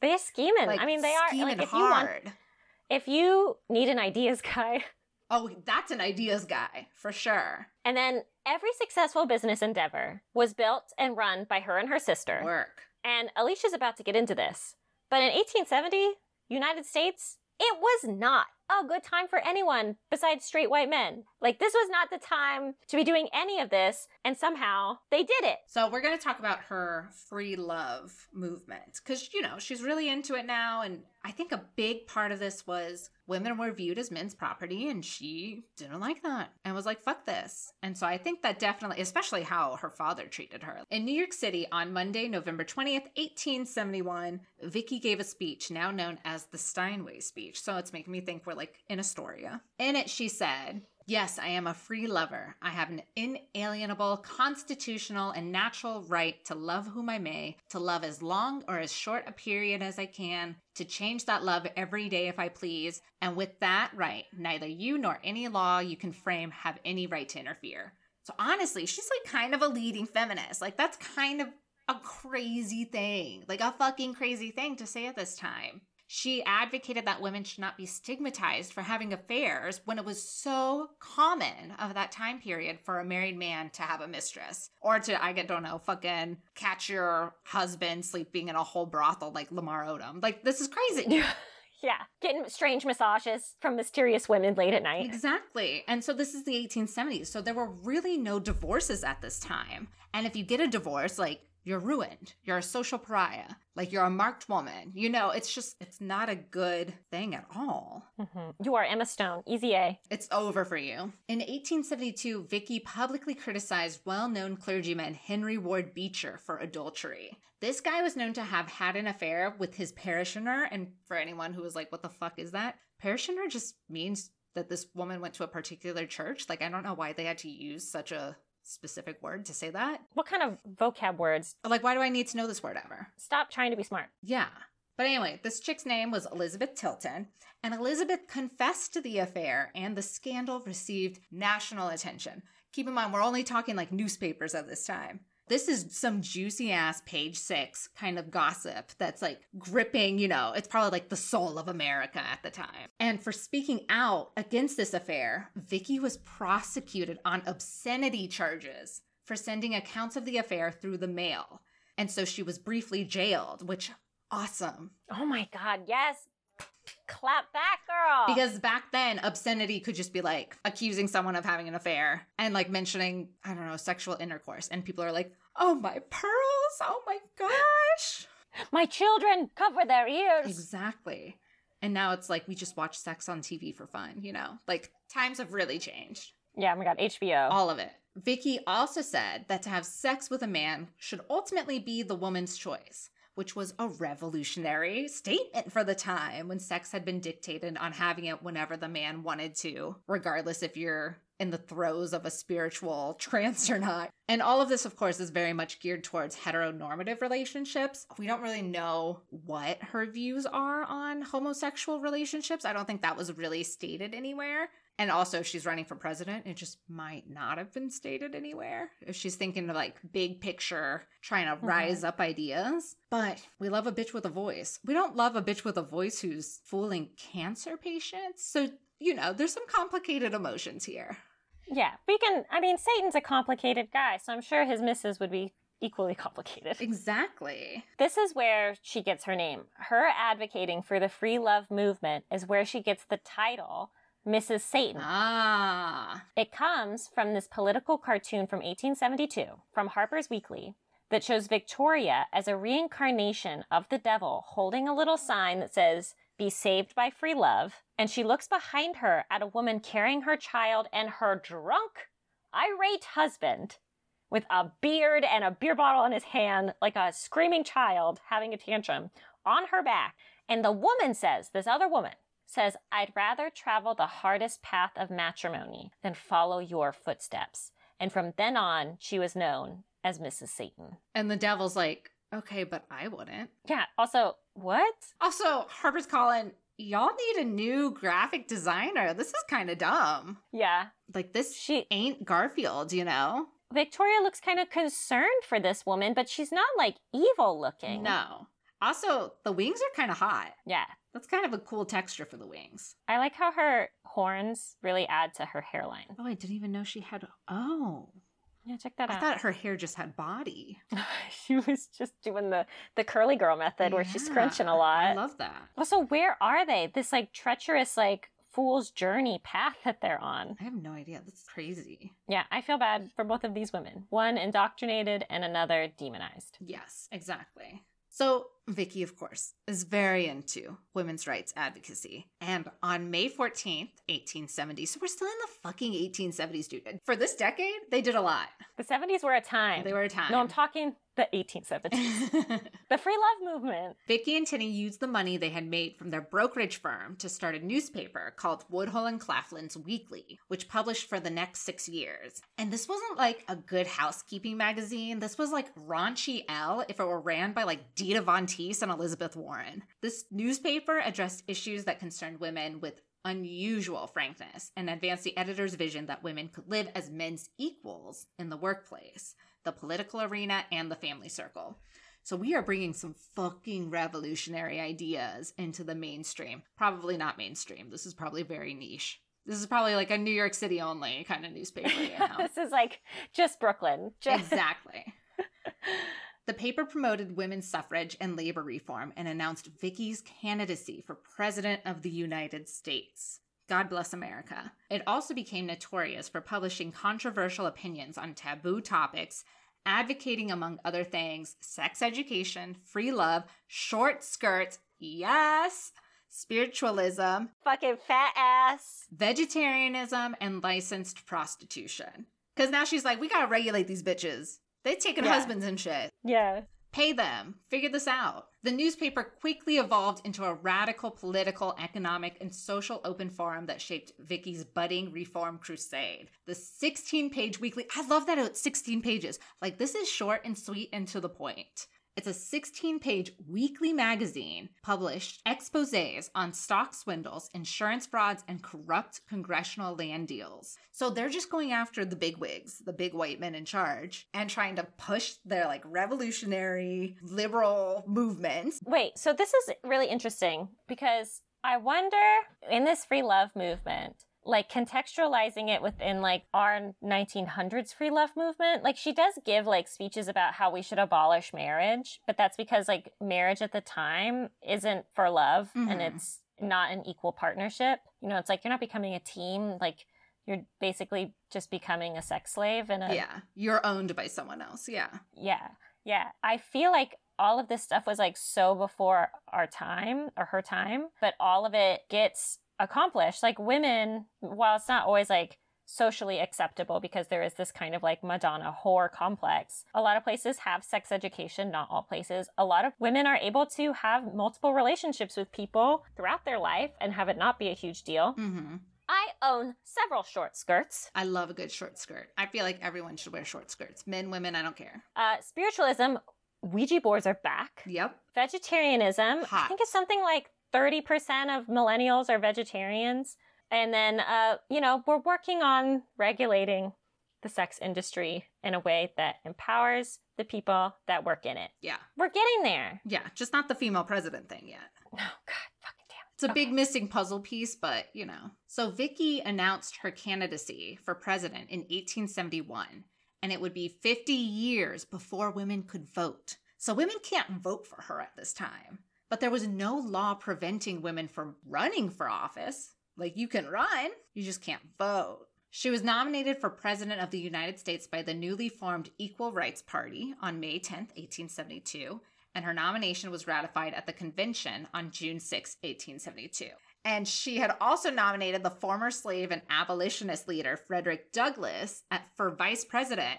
[SPEAKER 1] They're scheming.
[SPEAKER 2] like
[SPEAKER 1] I mean, they are.
[SPEAKER 2] scheming
[SPEAKER 1] Like, if you want,
[SPEAKER 2] hard.
[SPEAKER 1] if you need an ideas guy,
[SPEAKER 2] Oh, that's an ideas guy for sure.
[SPEAKER 1] and then every successful business endeavor was built and run by her and her sister.
[SPEAKER 2] Work.
[SPEAKER 1] And Alicia's about to get into this. But in 1870, United States, it was not a good time for anyone besides straight white men. Like, this was not the time to be doing any of this, and somehow they did it.
[SPEAKER 2] So we're going to talk about her free love movement because you know she's really into it now, and I think a big part of this was women were viewed as men's property, and she didn't like that and was like, "Fuck this." And so I think that definitely, especially how her father treated her in New York City on Monday, November twentieth, eighteen seventy one. Vicky gave a speech now known as the Steinway speech. So it's making me think we're like in Astoria. In it, she said. Yes, I am a free lover. I have an inalienable, constitutional, and natural right to love whom I may, to love as long or as short a period as I can, to change that love every day if I please. And with that right, neither you nor any law you can frame have any right to interfere. So honestly, she's like kind of a leading feminist. Like, that's kind of a crazy thing, like a fucking crazy thing to say at this time. She advocated that women should not be stigmatized for having affairs when it was so common of that time period for a married man to have a mistress or to, I don't know, fucking catch your husband sleeping in a whole brothel like Lamar Odom. Like, this is crazy.
[SPEAKER 1] yeah, getting strange massages from mysterious women late at night.
[SPEAKER 2] Exactly. And so this is the 1870s. So there were really no divorces at this time. And if you get a divorce, like, you're ruined. You're a social pariah. Like you're a marked woman. You know, it's just, it's not a good thing at all.
[SPEAKER 1] Mhm. You are Emma Stone, easy A.
[SPEAKER 2] It's over for you. In 1872, Vicky publicly criticized well known clergyman Henry Ward Beecher for adultery. This guy was known to have had an affair with his parishioner. And for anyone who was like, what the fuck is that? Parishioner just means that this woman went to a particular church. Like, I don't know why they had to use such a specific word to say that.
[SPEAKER 1] What kind of vocab words?
[SPEAKER 2] Like, why do I need to know this word ever?
[SPEAKER 1] Stop trying to be smart.
[SPEAKER 2] Yeah. But anyway, this chick's name was Elizabeth Tilton, and Elizabeth confessed to the affair, and the scandal received national attention. Keep in mind, we're only talking like newspapers at this time. This is some juicy ass page six kind of gossip that's like gripping, you know, it's probably like the soul of America at the time. And for speaking out against this affair, Vicky was prosecuted on obscenity charges for sending accounts of the affair through the mail. And so she was briefly jailed, which awesome.
[SPEAKER 1] Oh my God, yes. Clap back, girl.
[SPEAKER 2] Because back then, obscenity could just be like accusing someone of having an affair and like mentioning, I don't know, sexual intercourse. And people are like, oh, my pearls. Oh my gosh.
[SPEAKER 1] my children cover their ears.
[SPEAKER 2] Exactly. And now it's like we just watch sex on TV for fun, you know? Like times have really changed.
[SPEAKER 1] Yeah, oh my God, HBO.
[SPEAKER 2] All of it. Vicky also said that to have sex with a man should ultimately be the woman's choice which was a revolutionary statement for the time when sex had been dictated on having it whenever the man wanted to, regardless if you're in the throes of a spiritual trance or not. And all of this, of course, is very much geared towards heteronormative relationships. We don't really know what her views are on homosexual relationships. I don't think that was really stated anywhere. And also, she's running for president, it just might not have been stated anywhere. If she's thinking of like big picture, trying to rise mm-hmm. up ideas. But we love a bitch with a voice. We don't love a bitch with a voice who's fooling cancer patients. So, you know, there's some complicated emotions here.
[SPEAKER 1] Yeah, we can. I mean, Satan's a complicated guy, so I'm sure his misses would be equally complicated.
[SPEAKER 2] Exactly.
[SPEAKER 1] This is where she gets her name. Her advocating for the free love movement is where she gets the title Mrs. Satan.
[SPEAKER 2] Ah.
[SPEAKER 1] It comes from this political cartoon from 1872 from Harper's Weekly that shows Victoria as a reincarnation of the devil holding a little sign that says, Be saved by free love. And she looks behind her at a woman carrying her child and her drunk, irate husband with a beard and a beer bottle in his hand, like a screaming child having a tantrum on her back. And the woman says, This other woman, says, I'd rather travel the hardest path of matrimony than follow your footsteps. And from then on, she was known as Mrs. Satan.
[SPEAKER 2] And the devil's like, okay, but I wouldn't.
[SPEAKER 1] Yeah. Also, what?
[SPEAKER 2] Also, Harper's calling, y'all need a new graphic designer. This is kind of dumb.
[SPEAKER 1] Yeah.
[SPEAKER 2] Like, this she ain't Garfield, you know?
[SPEAKER 1] Victoria looks kind of concerned for this woman, but she's not like evil looking.
[SPEAKER 2] No. Also, the wings are kind of hot.
[SPEAKER 1] Yeah.
[SPEAKER 2] That's kind of a cool texture for the wings.
[SPEAKER 1] I like how her horns really add to her hairline.
[SPEAKER 2] Oh, I didn't even know she had. Oh.
[SPEAKER 1] Yeah, check that
[SPEAKER 2] I
[SPEAKER 1] out.
[SPEAKER 2] I thought her hair just had body.
[SPEAKER 1] she was just doing the the curly girl method where she's scrunching a lot.
[SPEAKER 2] I love that.
[SPEAKER 1] Also, where are they? This like treacherous like fool's journey path that they're on.
[SPEAKER 2] I have no idea. That's crazy.
[SPEAKER 1] Yeah, I feel bad for both of these women. One indoctrinated and another demonized.
[SPEAKER 2] Yes, exactly. So, Vicky, of course, is very into women's rights advocacy. And on May 14th, 1870, so we're still in the fucking 1870s, dude. For this decade, they did a lot.
[SPEAKER 1] The 70s were a time.
[SPEAKER 2] They were a time.
[SPEAKER 1] No, I'm talking the 1870s. the free love movement.
[SPEAKER 2] Vicky and Tinny used the money they had made from their brokerage firm to start a newspaper called Woodhull and Claflin's Weekly, which published for the next six years. And this wasn't like a good housekeeping magazine. This was like raunchy Elle if it were ran by like Dita Von Teese and Elizabeth Warren. This newspaper addressed issues that concerned women with unusual frankness and advanced the editor's vision that women could live as men's equals in the workplace the political arena, and the family circle. So we are bringing some fucking revolutionary ideas into the mainstream. Probably not mainstream. This is probably very niche. This is probably like a New York City only kind of newspaper. You know?
[SPEAKER 1] this is like just Brooklyn. Just-
[SPEAKER 2] exactly. The paper promoted women's suffrage and labor reform and announced Vicky's candidacy for President of the United States. God bless America. It also became notorious for publishing controversial opinions on taboo topics, advocating, among other things, sex education, free love, short skirts, yes, spiritualism,
[SPEAKER 1] fucking fat ass,
[SPEAKER 2] vegetarianism, and licensed prostitution. Because now she's like, we gotta regulate these bitches. They taking yeah. husbands and shit.
[SPEAKER 1] Yeah.
[SPEAKER 2] Pay them. Figure this out. The newspaper quickly evolved into a radical political, economic, and social open forum that shaped Vicky's budding reform crusade. The 16 page weekly, I love that it's 16 pages. Like, this is short and sweet and to the point. It's a 16 page weekly magazine published exposes on stock swindles, insurance frauds, and corrupt congressional land deals. So they're just going after the big wigs, the big white men in charge, and trying to push their like revolutionary liberal movements.
[SPEAKER 1] Wait, so this is really interesting because I wonder in this free love movement, like contextualizing it within like our 1900s free love movement like she does give like speeches about how we should abolish marriage but that's because like marriage at the time isn't for love mm-hmm. and it's not an equal partnership. You know it's like you're not becoming a team like you're basically just becoming a sex slave and
[SPEAKER 2] yeah you're owned by someone else yeah.
[SPEAKER 1] Yeah yeah. I feel like all of this stuff was like so before our time or her time but all of it gets accomplished. Like women, while it's not always like socially acceptable because there is this kind of like Madonna whore complex. A lot of places have sex education, not all places. A lot of women are able to have multiple relationships with people throughout their life and have it not be a huge deal. Mm-hmm. I own several short skirts.
[SPEAKER 2] I love a good short skirt. I feel like everyone should wear short skirts. Men, women, I don't care.
[SPEAKER 1] Uh, spiritualism, Ouija boards are back.
[SPEAKER 2] Yep.
[SPEAKER 1] Vegetarianism, Hot. I think it's something like 30% of millennials are vegetarians. And then, uh, you know, we're working on regulating the sex industry in a way that empowers the people that work in it.
[SPEAKER 2] Yeah.
[SPEAKER 1] We're getting there.
[SPEAKER 2] Yeah, just not the female president thing yet.
[SPEAKER 1] No, oh, God, fucking damn.
[SPEAKER 2] It's a okay. big missing puzzle piece, but you know. So Vicky announced her candidacy for president in 1871, and it would be 50 years before women could vote. So women can't vote for her at this time. But there was no law preventing women from running for office. Like, you can run, you just can't vote. She was nominated for President of the United States by the newly formed Equal Rights Party on May 10, 1872, and her nomination was ratified at the convention on June 6, 1872. And she had also nominated the former slave and abolitionist leader Frederick Douglass at, for vice president,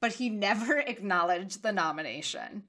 [SPEAKER 2] but he never acknowledged the nomination.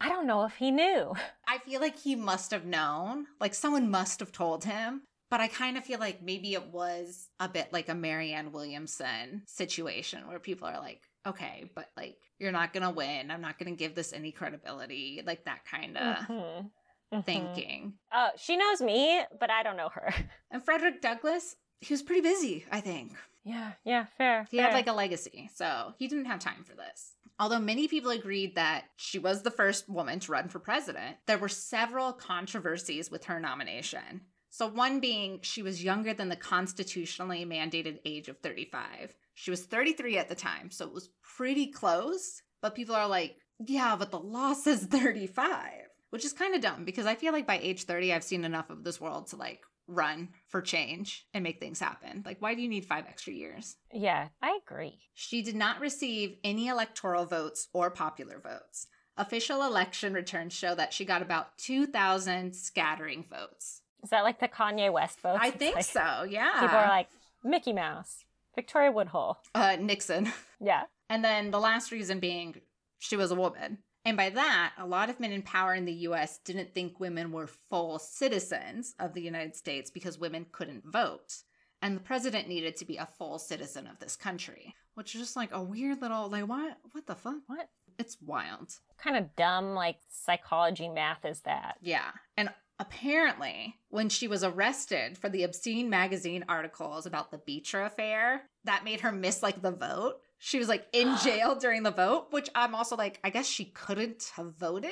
[SPEAKER 1] I don't know if he knew.
[SPEAKER 2] I feel like he must have known. Like someone must have told him. But I kind of feel like maybe it was a bit like a Marianne Williamson situation where people are like, okay, but like, you're not going to win. I'm not going to give this any credibility. Like that kind of mm-hmm. mm-hmm. thinking.
[SPEAKER 1] Oh, she knows me, but I don't know her.
[SPEAKER 2] And Frederick Douglass, he was pretty busy, I think.
[SPEAKER 1] Yeah, yeah, fair.
[SPEAKER 2] He
[SPEAKER 1] fair.
[SPEAKER 2] had like a legacy, so he didn't have time for this. Although many people agreed that she was the first woman to run for president, there were several controversies with her nomination. So, one being she was younger than the constitutionally mandated age of 35. She was 33 at the time, so it was pretty close. But people are like, yeah, but the law says 35, which is kind of dumb because I feel like by age 30, I've seen enough of this world to like run for change and make things happen. Like, why do you need five extra years?
[SPEAKER 1] Yeah, I agree.
[SPEAKER 2] She did not receive any electoral votes or popular votes. Official election returns show that she got about 2,000 scattering votes.
[SPEAKER 1] Is that like the Kanye West votes?
[SPEAKER 2] I think
[SPEAKER 1] like,
[SPEAKER 2] so, yeah.
[SPEAKER 1] People are like, Mickey Mouse, Victoria Woodhull.
[SPEAKER 2] Uh, Nixon.
[SPEAKER 1] Yeah.
[SPEAKER 2] And then the last reason being she was a woman. And by that, a lot of men in power in the US didn't think women were full citizens of the United States because women couldn't vote. And the president needed to be a full citizen of this country, which is just like a weird little, like, what? What the fuck?
[SPEAKER 1] What?
[SPEAKER 2] It's wild.
[SPEAKER 1] kind of dumb, like, psychology math is that?
[SPEAKER 2] Yeah. And apparently, when she was arrested for the obscene magazine articles about the Beecher affair, that made her miss, like, the vote. She was like in jail during the vote, which I'm also like, I guess she couldn't have voted,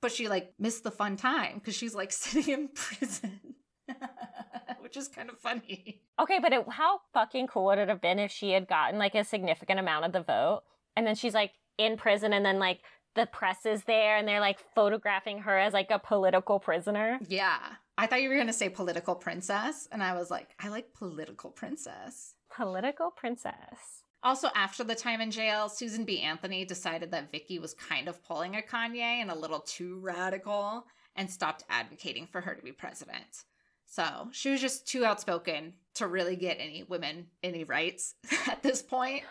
[SPEAKER 2] but she like missed the fun time because she's like sitting in prison. which is kind of funny.
[SPEAKER 1] Okay, but it, how fucking cool would it have been if she had gotten like a significant amount of the vote and then she's like in prison and then like the press is there and they're like photographing her as like a political prisoner?
[SPEAKER 2] Yeah. I thought you were going to say political princess and I was like, I like political princess.
[SPEAKER 1] Political princess.
[SPEAKER 2] Also, after the time in jail, Susan B. Anthony decided that Vicky was kind of pulling a Kanye and a little too radical and stopped advocating for her to be president. So she was just too outspoken to really get any women any rights at this point.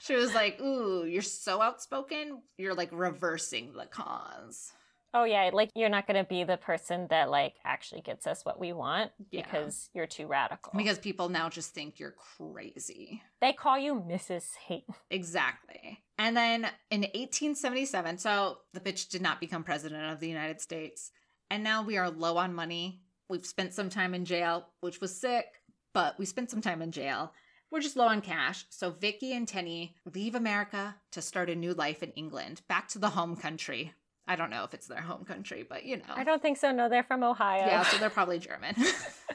[SPEAKER 2] she was like, "Ooh, you're so outspoken. You're like reversing the cause."
[SPEAKER 1] Oh yeah, like you're not going to be the person that like actually gets us what we want
[SPEAKER 2] Yeah.
[SPEAKER 1] because you're too radical.
[SPEAKER 2] Because people now just think you're crazy.
[SPEAKER 1] they call you Mrs. Satan.
[SPEAKER 2] Exactly. And then in 1877, so the bitch did not become president of the United States. And now we are low on money. We've spent some time in jail, which was sick, but we spent some time in jail. We're just low on cash. So Vicky and Tenny leave America to start a new life in England, back to the home country. I don't know if it's their home country, but you know.
[SPEAKER 1] I don't think so. No, they're from Ohio.
[SPEAKER 2] Yeah, so they're probably German.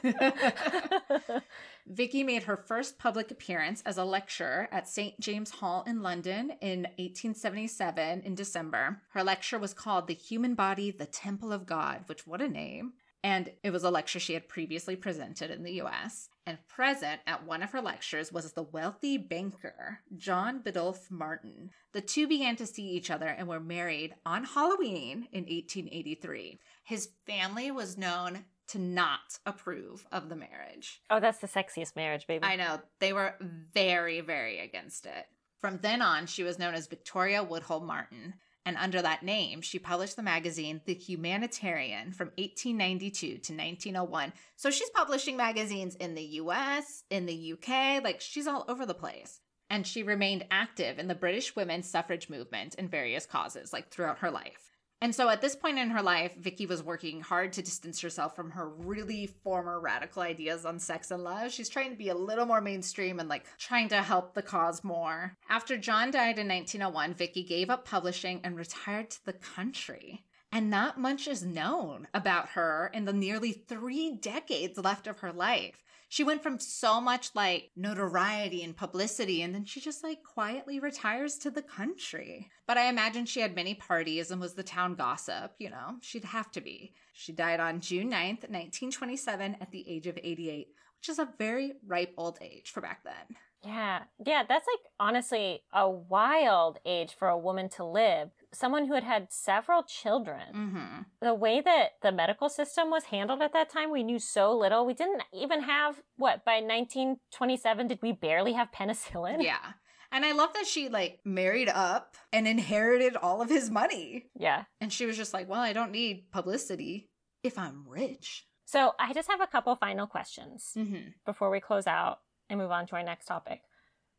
[SPEAKER 2] Vicky made her first public appearance as a lecturer at St. James Hall in London in 1877 in December. Her lecture was called The Human Body, the Temple of God, which what a name. And it was a lecture she had previously presented in the US. And present at one of her lectures was the wealthy banker, John Biddulph Martin. The two began to see each other and were married on Halloween in 1883. His family was known to not approve of the marriage.
[SPEAKER 1] oh, that's the sexiest marriage, baby.
[SPEAKER 2] I know. They were very, very against it. From then on, she was known as Victoria Woodhull Martin. And under that name, she published the magazine The Humanitarian from 1892 to 1901. So she's publishing magazines in the US, in the UK, like she's all over the place. And she remained active in the British women's suffrage movement and various causes, like throughout her life. And so at this point in her life, Vicky was working hard to distance herself from her really former radical ideas on sex and love. She's trying to be a little more mainstream and like trying to help the cause more. After John died in 1901, Vicky gave up publishing and retired to the country. And not much is known about her in the nearly three decades left of her life. She went from so much like notoriety and publicity, and then she just like quietly retires to the country. But I imagine she had many parties and was the town gossip, you know, she'd have to be. She died on June 9th, 1927, at the age of 88, which is a very ripe old age for back then.
[SPEAKER 1] Yeah. Yeah, that's like honestly a wild age for a woman to live. Someone who had had several children.
[SPEAKER 2] Mm-hmm.
[SPEAKER 1] The way that the medical system was handled at that time, we knew so little. We didn't even have, what, by 1927, did we barely have penicillin?
[SPEAKER 2] Yeah. And I love that she like married up and inherited all of his money.
[SPEAKER 1] Yeah.
[SPEAKER 2] And she was just like, well, I don't need publicity if I'm rich.
[SPEAKER 1] So I just have a couple final questions
[SPEAKER 2] Mm-hmm.
[SPEAKER 1] before we close out and move on to our next topic,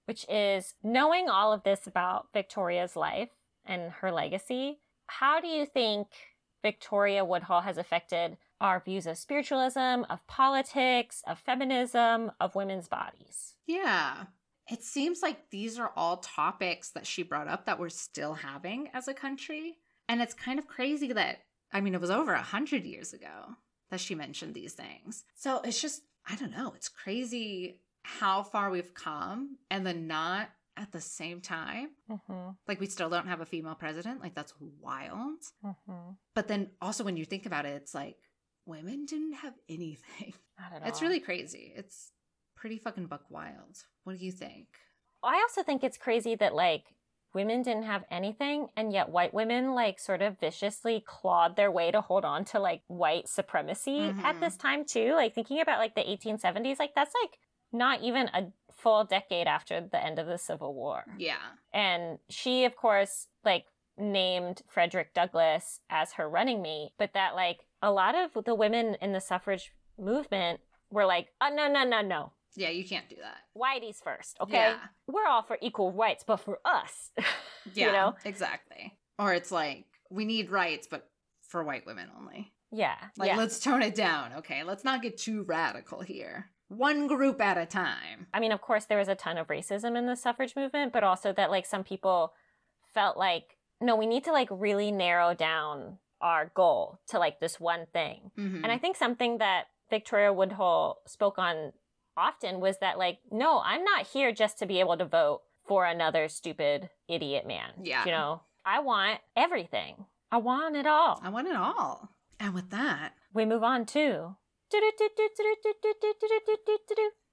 [SPEAKER 1] which is knowing all of this about Victoria's life and her legacy, how do you think Victoria Woodhull has affected our views of spiritualism, of politics, of feminism, of women's bodies?
[SPEAKER 2] Yeah. It seems like these are all topics that she brought up that we're still having as a country. And it's kind of crazy that, I mean, it was over a hundred years ago that she mentioned these things. So it's just, I don't know, it's crazy how far we've come and then not at the same time.
[SPEAKER 1] Mm-hmm.
[SPEAKER 2] Like, we still don't have a female president. Like, that's wild.
[SPEAKER 1] Mm-hmm.
[SPEAKER 2] But then also, when you think about it, it's like women didn't have anything.
[SPEAKER 1] Not at all.
[SPEAKER 2] It's really crazy. It's pretty fucking buck wild. What do you think?
[SPEAKER 1] I also think it's crazy that like women didn't have anything and yet white women like sort of viciously clawed their way to hold on to like white supremacy at
[SPEAKER 2] Mhm.
[SPEAKER 1] this time too. Like thinking about like the 1870s, like that's like not even a full decade after the end of the Civil War.
[SPEAKER 2] Yeah.
[SPEAKER 1] And she of course like named Frederick Douglass as her running mate, but that like a lot of the women in the suffrage movement were like, "Oh no, no, no, no.
[SPEAKER 2] Yeah, you can't do that.
[SPEAKER 1] Whitey's first, okay?
[SPEAKER 2] Yeah.
[SPEAKER 1] We're all for equal rights, but for us,
[SPEAKER 2] Yeah,
[SPEAKER 1] you know?
[SPEAKER 2] exactly. Or it's like we need rights, but for white women only.
[SPEAKER 1] Yeah,
[SPEAKER 2] Like,
[SPEAKER 1] yeah.
[SPEAKER 2] let's tone it down, okay? Let's not get too radical here. One group at a time.
[SPEAKER 1] I mean, of course, there was a ton of racism in the suffrage movement, but also that like some people felt like, no, we need to like really narrow down our goal to like this one thing.
[SPEAKER 2] Mhm.
[SPEAKER 1] And I think something that Victoria Woodhull spoke on often was that like, no, I'm not here just to be able to vote for another stupid idiot man.
[SPEAKER 2] Yeah.
[SPEAKER 1] You know, I want everything. I want it all.
[SPEAKER 2] I want it all. And with that,
[SPEAKER 1] we move on to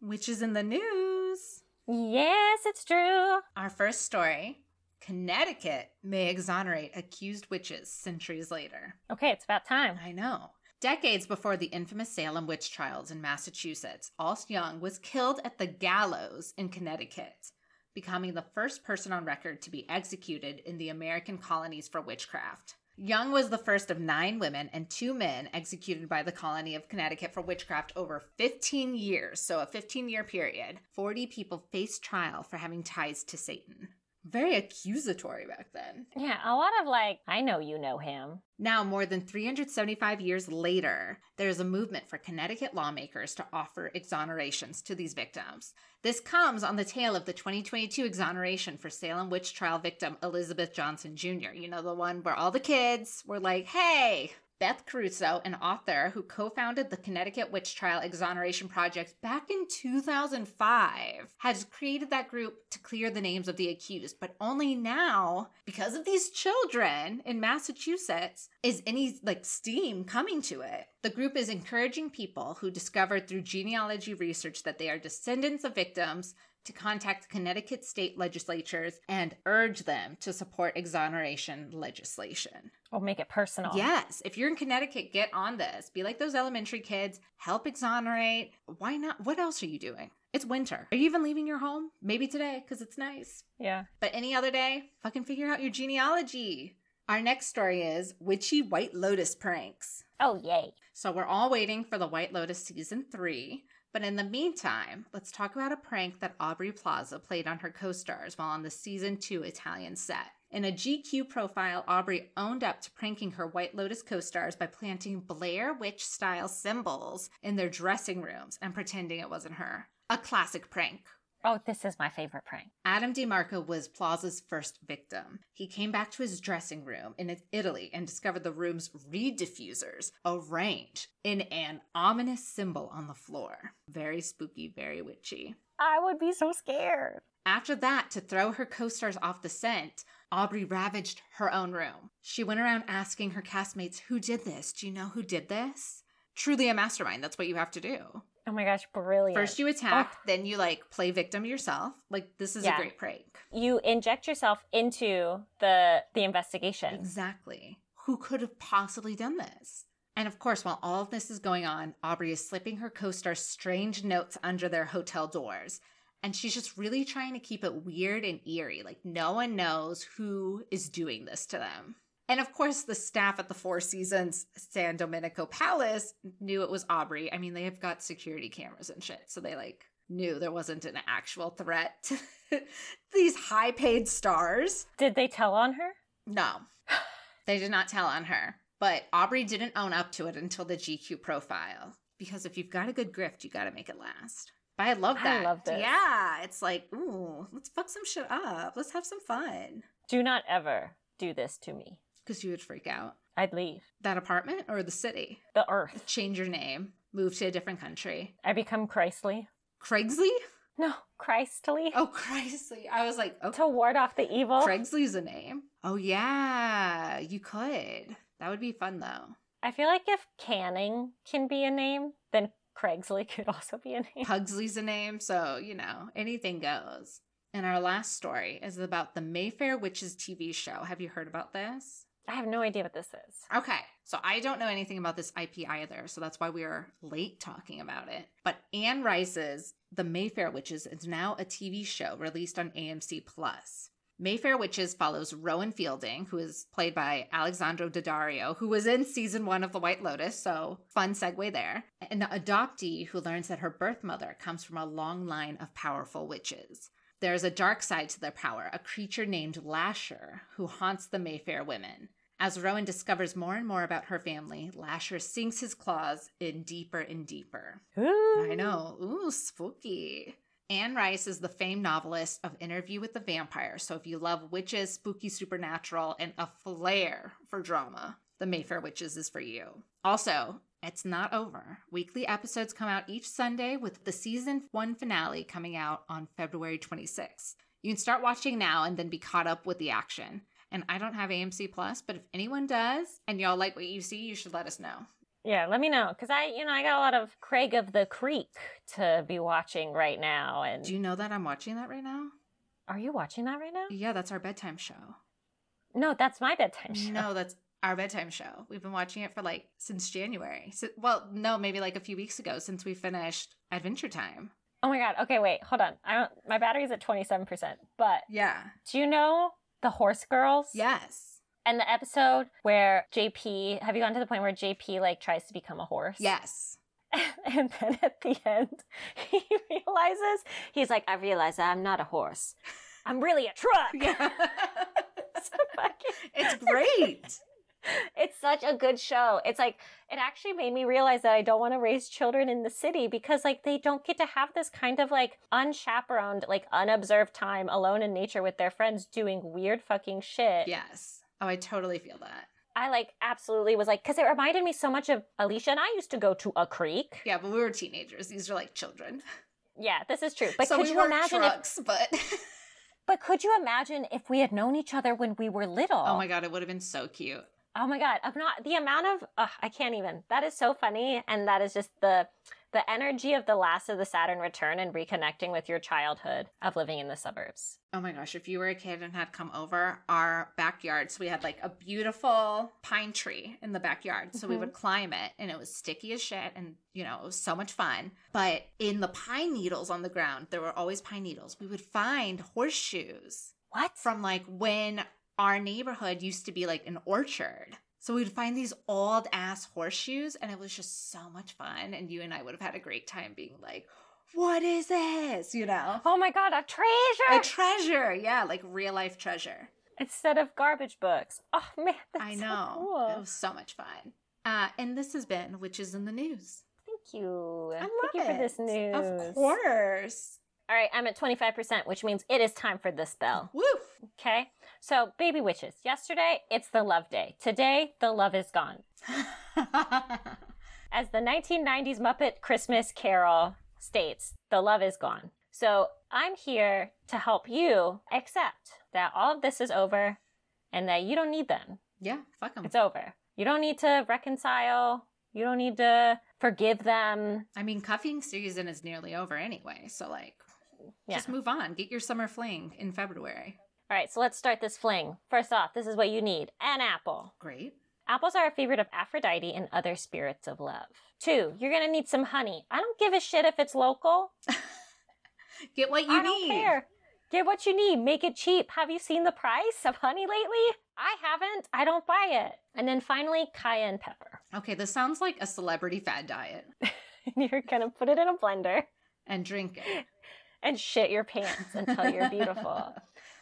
[SPEAKER 2] which is in the news,
[SPEAKER 1] yes it's true
[SPEAKER 2] our first story Connecticut may exonerate accused witches centuries later.
[SPEAKER 1] okay it's about time
[SPEAKER 2] I know. Decades before the infamous Salem witch trials in Massachusetts, Alce Young was killed at the gallows in Connecticut. becoming the first person on record to be executed in the American colonies for witchcraft. Young was the first of nine women and two men executed by the colony of Connecticut for witchcraft over 15 years. So, a 15 year period. 40 people faced trial for having ties to Satan. Very accusatory back then.
[SPEAKER 1] Yeah, a lot of like, I know you know him.
[SPEAKER 2] Now, more than 375 years later, there's a movement for Connecticut lawmakers to offer exonerations to these victims. This comes on the tail of the 2022 exoneration for Salem witch trial victim Elizabeth Johnson Jr. You know, the one where all the kids were like, hey, Beth Caruso, an author who co founded the Connecticut Witch Trial Exoneration Project back in 2005, has created that group to clear the names of the accused. But only now, because of these children in Massachusetts, is any like steam coming to it. The group is encouraging people who discovered through genealogy research that they are descendants of victims to contact Connecticut state legislatures and urge them to support exoneration legislation.
[SPEAKER 1] Or make it personal.
[SPEAKER 2] Yes. If you're in Connecticut, get on this. Be like those elementary kids. Help exonerate. Why not? What else are you doing? It's winter. Are you even leaving your home? Maybe today because it's nice.
[SPEAKER 1] Yeah.
[SPEAKER 2] But any other day, fucking figure out your genealogy. Our next story is Witchy White Lotus Pranks.
[SPEAKER 1] Oh, yay.
[SPEAKER 2] So we're all waiting for the White Lotus season three. But in the meantime, let's talk about a prank that Aubrey Plaza played on her co stars while on the season two Italian set. In a GQ profile, Aubrey owned up to pranking her White Lotus co stars by planting Blair Witch style symbols in their dressing rooms and pretending it wasn't her. A classic prank.
[SPEAKER 1] Oh, this is my favorite prank.
[SPEAKER 2] Adam DiMarco was Plaza's first victim. He came back to his dressing room in Italy and discovered the room's reed diffusers arranged in an ominous symbol on the floor. Very spooky, very witchy.
[SPEAKER 1] I would be so scared.
[SPEAKER 2] After that, to throw her co stars off the scent, Aubrey ravaged her own room. She went around asking her castmates, Who did this? Do you know who did this? Truly a mastermind. That's what you have to do.
[SPEAKER 1] Oh my gosh, brilliant.
[SPEAKER 2] First you attack, oh. then you like play victim yourself. Like this is
[SPEAKER 1] Yeah.
[SPEAKER 2] a great prank.
[SPEAKER 1] you inject yourself into the the investigation.
[SPEAKER 2] Exactly. Who could have possibly done this? And of course, while all of this is going on, Aubrey is slipping her co stars strange notes under their hotel doors. And she's just really trying to keep it weird and eerie. Like, no one knows who is doing this to them. And of course, the staff at the Four Seasons San Domenico Palace knew it was Aubrey. I mean, they have got security cameras and shit. So they like knew there wasn't an actual threat to these high paid stars.
[SPEAKER 1] Did they tell on her?
[SPEAKER 2] No, they did not tell on her. But Aubrey didn't own up to it until the GQ profile. Because if you've got a good grift, you got to make it last. But I love that.
[SPEAKER 1] I love this.
[SPEAKER 2] Yeah, it's like, ooh, let's fuck some shit up. Let's have some fun.
[SPEAKER 1] Do not ever do this to me.
[SPEAKER 2] Because you would freak out.
[SPEAKER 1] I'd leave
[SPEAKER 2] That apartment or the city?
[SPEAKER 1] the earth.
[SPEAKER 2] Change your name, move to a different country.
[SPEAKER 1] I become Christly.
[SPEAKER 2] Craigsley?
[SPEAKER 1] No, Christly.
[SPEAKER 2] Oh, Craigsley. I was like, okay.
[SPEAKER 1] To ward off the evil.
[SPEAKER 2] Craigsley's a name. Oh, yeah, you could. That would be fun though.
[SPEAKER 1] I feel like if Canning can be a name, then Craigsley could also be a name.
[SPEAKER 2] Pugsley's a name, so you know, anything goes. And our last story is about the Mayfair Witches TV show. Have you heard about this?
[SPEAKER 1] I have no idea what this is.
[SPEAKER 2] Okay, so I don't know anything about this IP either, so that's why we are late talking about it. But Anne Rice's The Mayfair Witches is now a TV show released on AMC Plus. Mayfair Witches follows Rowan Fielding, who is played by Alexandra Daddario, who was in season one of The White Lotus, so fun segue there. An adoptee who learns that her birth mother comes from a long line of powerful witches. There is a dark side to their power, a creature named Lasher, who haunts the Mayfair women. As Rowan discovers more and more about her family, Lasher sinks his claws in deeper and deeper.
[SPEAKER 1] Ooh.
[SPEAKER 2] I know. Ooh, spooky. Anne Rice is the famed novelist of Interview with the Vampire, so if you love witches, spooky supernatural, and a flair for drama, The Mayfair Witches is for you. Also, it's not over. Weekly episodes come out each Sunday with the season one finale coming out on February 26th. You can start watching now and then be caught up with the action. And I don't have AMC Plus, but if anyone does and y'all like what you see, you should let us know.
[SPEAKER 1] Yeah, let me know because I, you know, I got a lot of Craig of the Creek to be watching right now. And
[SPEAKER 2] Do you know that I'm watching that right now?
[SPEAKER 1] are you watching that right now?
[SPEAKER 2] Yeah, that's our bedtime show.
[SPEAKER 1] No, that's my bedtime show.
[SPEAKER 2] No, that's our bedtime show. We've been watching it for like since January. So, well, no, maybe like a few weeks ago since we finished Adventure Time.
[SPEAKER 1] Oh my god. Okay, wait, hold on. I don't my battery's at 27%. But
[SPEAKER 2] Yeah.
[SPEAKER 1] do you know the horse girls?
[SPEAKER 2] Yes.
[SPEAKER 1] And the episode where JP, have you gone to the point where JP like tries to become a horse?
[SPEAKER 2] Yes.
[SPEAKER 1] And then at the end, he realizes he's like, I realize that I'm not a horse. I'm really a truck.
[SPEAKER 2] Yeah.
[SPEAKER 1] So fucking-
[SPEAKER 2] it's great.
[SPEAKER 1] it's such a good show. It's like it actually made me realize that I don't want to raise children in the city because like they don't get to have this kind of like unchaperoned, like unobserved time alone in nature with their friends doing weird fucking shit.
[SPEAKER 2] Yes. Oh, I totally feel that.
[SPEAKER 1] I like absolutely was like because it reminded me so much of Alicia and I used to go to a creek.
[SPEAKER 2] Yeah, but we were teenagers. These are like children.
[SPEAKER 1] Yeah, this is true. But
[SPEAKER 2] so
[SPEAKER 1] could
[SPEAKER 2] we
[SPEAKER 1] you imagine if
[SPEAKER 2] but
[SPEAKER 1] But could you imagine if we had known each other when we were little?
[SPEAKER 2] oh my god, it would have been so cute.
[SPEAKER 1] Oh my god, I'm not the amount of I can't even. That is so funny and that is just the the energy of the last of the Saturn return and reconnecting with your childhood of living in the suburbs.
[SPEAKER 2] Oh my gosh, if you were a kid and had come over our backyard, so we had like a beautiful pine tree in the backyard. So we
[SPEAKER 1] Mhm.
[SPEAKER 2] would climb it and it was sticky as shit and you know, it was so much fun. But in the pine needles on the ground, there were always pine needles. We would find horseshoes
[SPEAKER 1] What?
[SPEAKER 2] from like when our neighborhood used to be like an orchard. So we'd find these old ass horseshoes and it was just so much fun. And you and I would have had a great time being like, what is this? You know?
[SPEAKER 1] Oh my god, a treasure!
[SPEAKER 2] A
[SPEAKER 1] treasure.
[SPEAKER 2] Yeah, like real life treasure.
[SPEAKER 1] instead of garbage books. Oh man, that's
[SPEAKER 2] I
[SPEAKER 1] so
[SPEAKER 2] know.
[SPEAKER 1] cool.
[SPEAKER 2] It was so much fun. Uh, and this has been Witches in the News.
[SPEAKER 1] Thank you.
[SPEAKER 2] I love
[SPEAKER 1] Thank you for this
[SPEAKER 2] it.
[SPEAKER 1] news.
[SPEAKER 2] Of course.
[SPEAKER 1] All right, I'm at 25%, which means it is time for the spell.
[SPEAKER 2] Woo!
[SPEAKER 1] Okay? So, baby witches. Yesterday, it's the love day. Today, the love is gone. As the 1990s Muppet Christmas Carol states, the love is gone. So I'm here to help you accept that all of this is over and that you don't need them.
[SPEAKER 2] yeah, fuck them.
[SPEAKER 1] It's over. You don't need to reconcile. You don't need to forgive them.
[SPEAKER 2] I mean, cuffing season is nearly over anyway. So, like,
[SPEAKER 1] Yeah.
[SPEAKER 2] just move on. Get your summer fling in February.
[SPEAKER 1] All right, so let's start this fling. First off, this is what you need an apple.
[SPEAKER 2] Great.
[SPEAKER 1] Apples are a favorite of Aphrodite and other spirits of love. Two, you're gonna need some honey. I don't give a shit if it's local.
[SPEAKER 2] Get what you
[SPEAKER 1] I
[SPEAKER 2] need.
[SPEAKER 1] I don't care. Get what you need. Make it cheap. Have you seen the price of honey lately? I haven't. I don't buy it. And then finally, cayenne pepper.
[SPEAKER 2] Okay, this sounds like a celebrity fad diet.
[SPEAKER 1] you're gonna put it in a blender
[SPEAKER 2] And drink it.
[SPEAKER 1] and shit your pants until you're beautiful.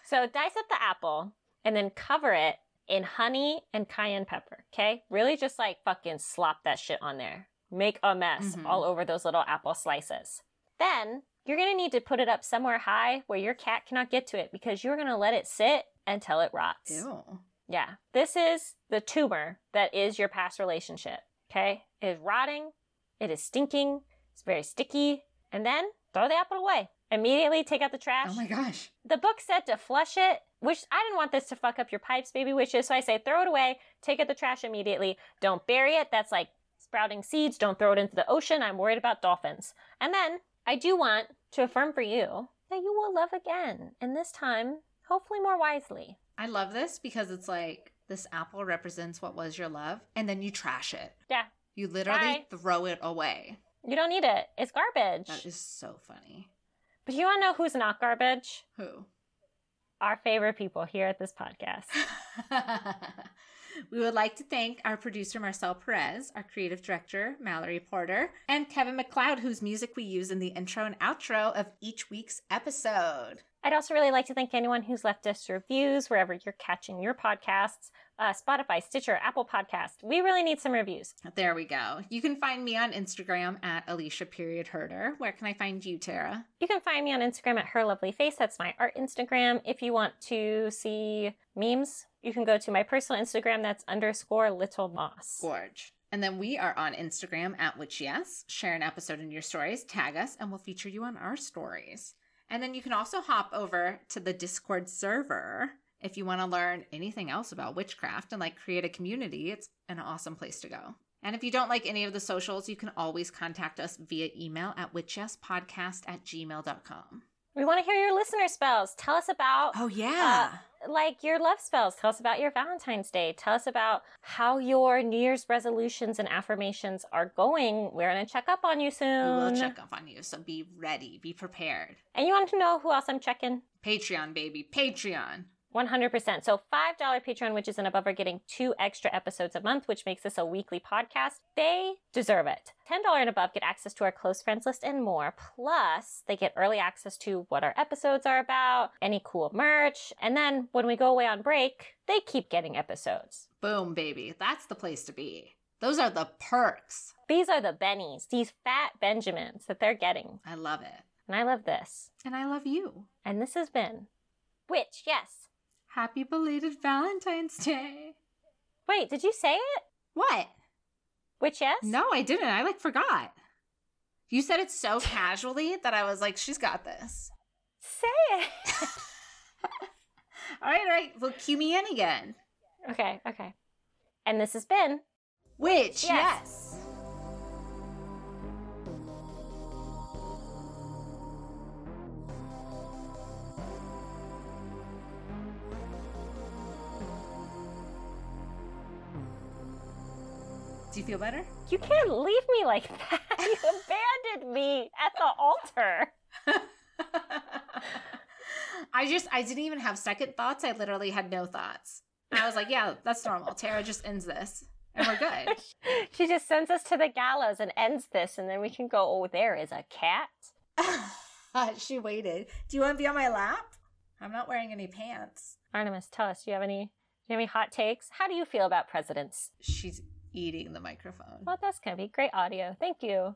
[SPEAKER 1] So dice up the apple and then cover it in honey and cayenne pepper. Okay? Really just like fucking slop that shit on there. Make a mess
[SPEAKER 2] Mhm.
[SPEAKER 1] all over those little apple slices. Then you're gonna need to put it up somewhere high where your cat cannot get to it because you're gonna let it sit until it rots.
[SPEAKER 2] Ew.
[SPEAKER 1] Yeah. This is the tumor that is your past relationship. Okay? It is rotting. It is stinking. It's very sticky. And then throw the apple away. Immediately take out the trash.
[SPEAKER 2] Oh my gosh.
[SPEAKER 1] the book said to flush it, which I didn't want this to fuck up your pipes, baby wishes. So I say throw it away. Take out the trash immediately. Don't bury it. That's like sprouting seeds. Don't throw it into the ocean. I'm worried about dolphins. And then I do want to affirm for you that you will love again. And this time, hopefully more wisely.
[SPEAKER 2] I love this because it's like this apple represents what was your love, and then you trash it.
[SPEAKER 1] Yeah.
[SPEAKER 2] You literally
[SPEAKER 1] Bye.
[SPEAKER 2] throw it away.
[SPEAKER 1] You don't need it. It's garbage.
[SPEAKER 2] That is so funny.
[SPEAKER 1] But you want to know who's not garbage?
[SPEAKER 2] Who?
[SPEAKER 1] Our favorite people here at this podcast.
[SPEAKER 2] we would like to thank our producer Marcel Perez, our creative director Mallory Porter, and Kevin MacLeod, whose music we use in the intro and outro of each week's episode.
[SPEAKER 1] I'd also really like to thank anyone who's left us reviews wherever you're catching your podcasts uh, Spotify, Stitcher, Apple Podcast. We really need some reviews.
[SPEAKER 2] There we go. You can find me on Instagram at Alicia period herder. Where can I find you, Tara?
[SPEAKER 1] You can find me on Instagram at Her Lovely Face. That's my art Instagram. If you want to see memes, you can go to my personal Instagram. That's underscore little moss.
[SPEAKER 2] Gorge. And then we are on Instagram at Witch Yes. Share an episode in your stories, tag us, and we'll feature you on our stories. And then you can also hop over to the Discord server if you want to learn anything else about witchcraft and like create a community. It's an awesome place to go. And if you don't like any of the socials, you can always contact us via email at witchesspodcast at gmail.com.
[SPEAKER 1] We want to hear your listener spells. Tell us about
[SPEAKER 2] Oh, yeah.
[SPEAKER 1] Uh, like your love spells. Tell us about your Valentine's Day. Tell us about how your New Year's resolutions and affirmations are going. We're going to check up on you soon.
[SPEAKER 2] We'll check up on you, so be ready, be prepared.
[SPEAKER 1] And you want to know who else I'm checking?
[SPEAKER 2] Patreon, baby, Patreon.
[SPEAKER 1] 100%. So $5 Patreon which is and above are getting two extra episodes a month, which makes this a weekly podcast. They deserve it. $10 and above get access to our close friends list and more. Plus, they get early access to what our episodes are about, any cool merch. And then when we go away on break, they keep getting episodes.
[SPEAKER 2] Boom, baby. That's the place to be. Those are the perks.
[SPEAKER 1] These are the bennies, these fat Benjamins that they're getting.
[SPEAKER 2] I love it.
[SPEAKER 1] And I love this.
[SPEAKER 2] And I love you.
[SPEAKER 1] And this has been Witch, yes.
[SPEAKER 2] Happy belated Valentine's Day.
[SPEAKER 1] Wait, did you say it?
[SPEAKER 2] What?
[SPEAKER 1] Witch yes?
[SPEAKER 2] No, I didn't. I like forgot. You said it so casually that I was like, she's got this.
[SPEAKER 1] Say it.
[SPEAKER 2] All right, all right. Well, cue me in again.
[SPEAKER 1] okay, okay. And this has been
[SPEAKER 2] Witch,
[SPEAKER 1] Yes.
[SPEAKER 2] yes. Feel better?
[SPEAKER 1] You can't leave me like that. You abandoned me at the altar.
[SPEAKER 2] I just, I didn't even have second thoughts. I literally had no thoughts. And I was like, yeah, that's normal. Tara just ends this and we're good.
[SPEAKER 1] she just sends us to the gallows and ends this, and then we can go, oh, there is a cat.
[SPEAKER 2] she waited. Do you want to be on my lap? I'm not wearing any pants.
[SPEAKER 1] Artemis, tell us, do you have any do you have any hot takes? How do you feel about presidents?
[SPEAKER 2] She's eating the microphone.
[SPEAKER 1] Well, that's gonna be great audio. Thank you.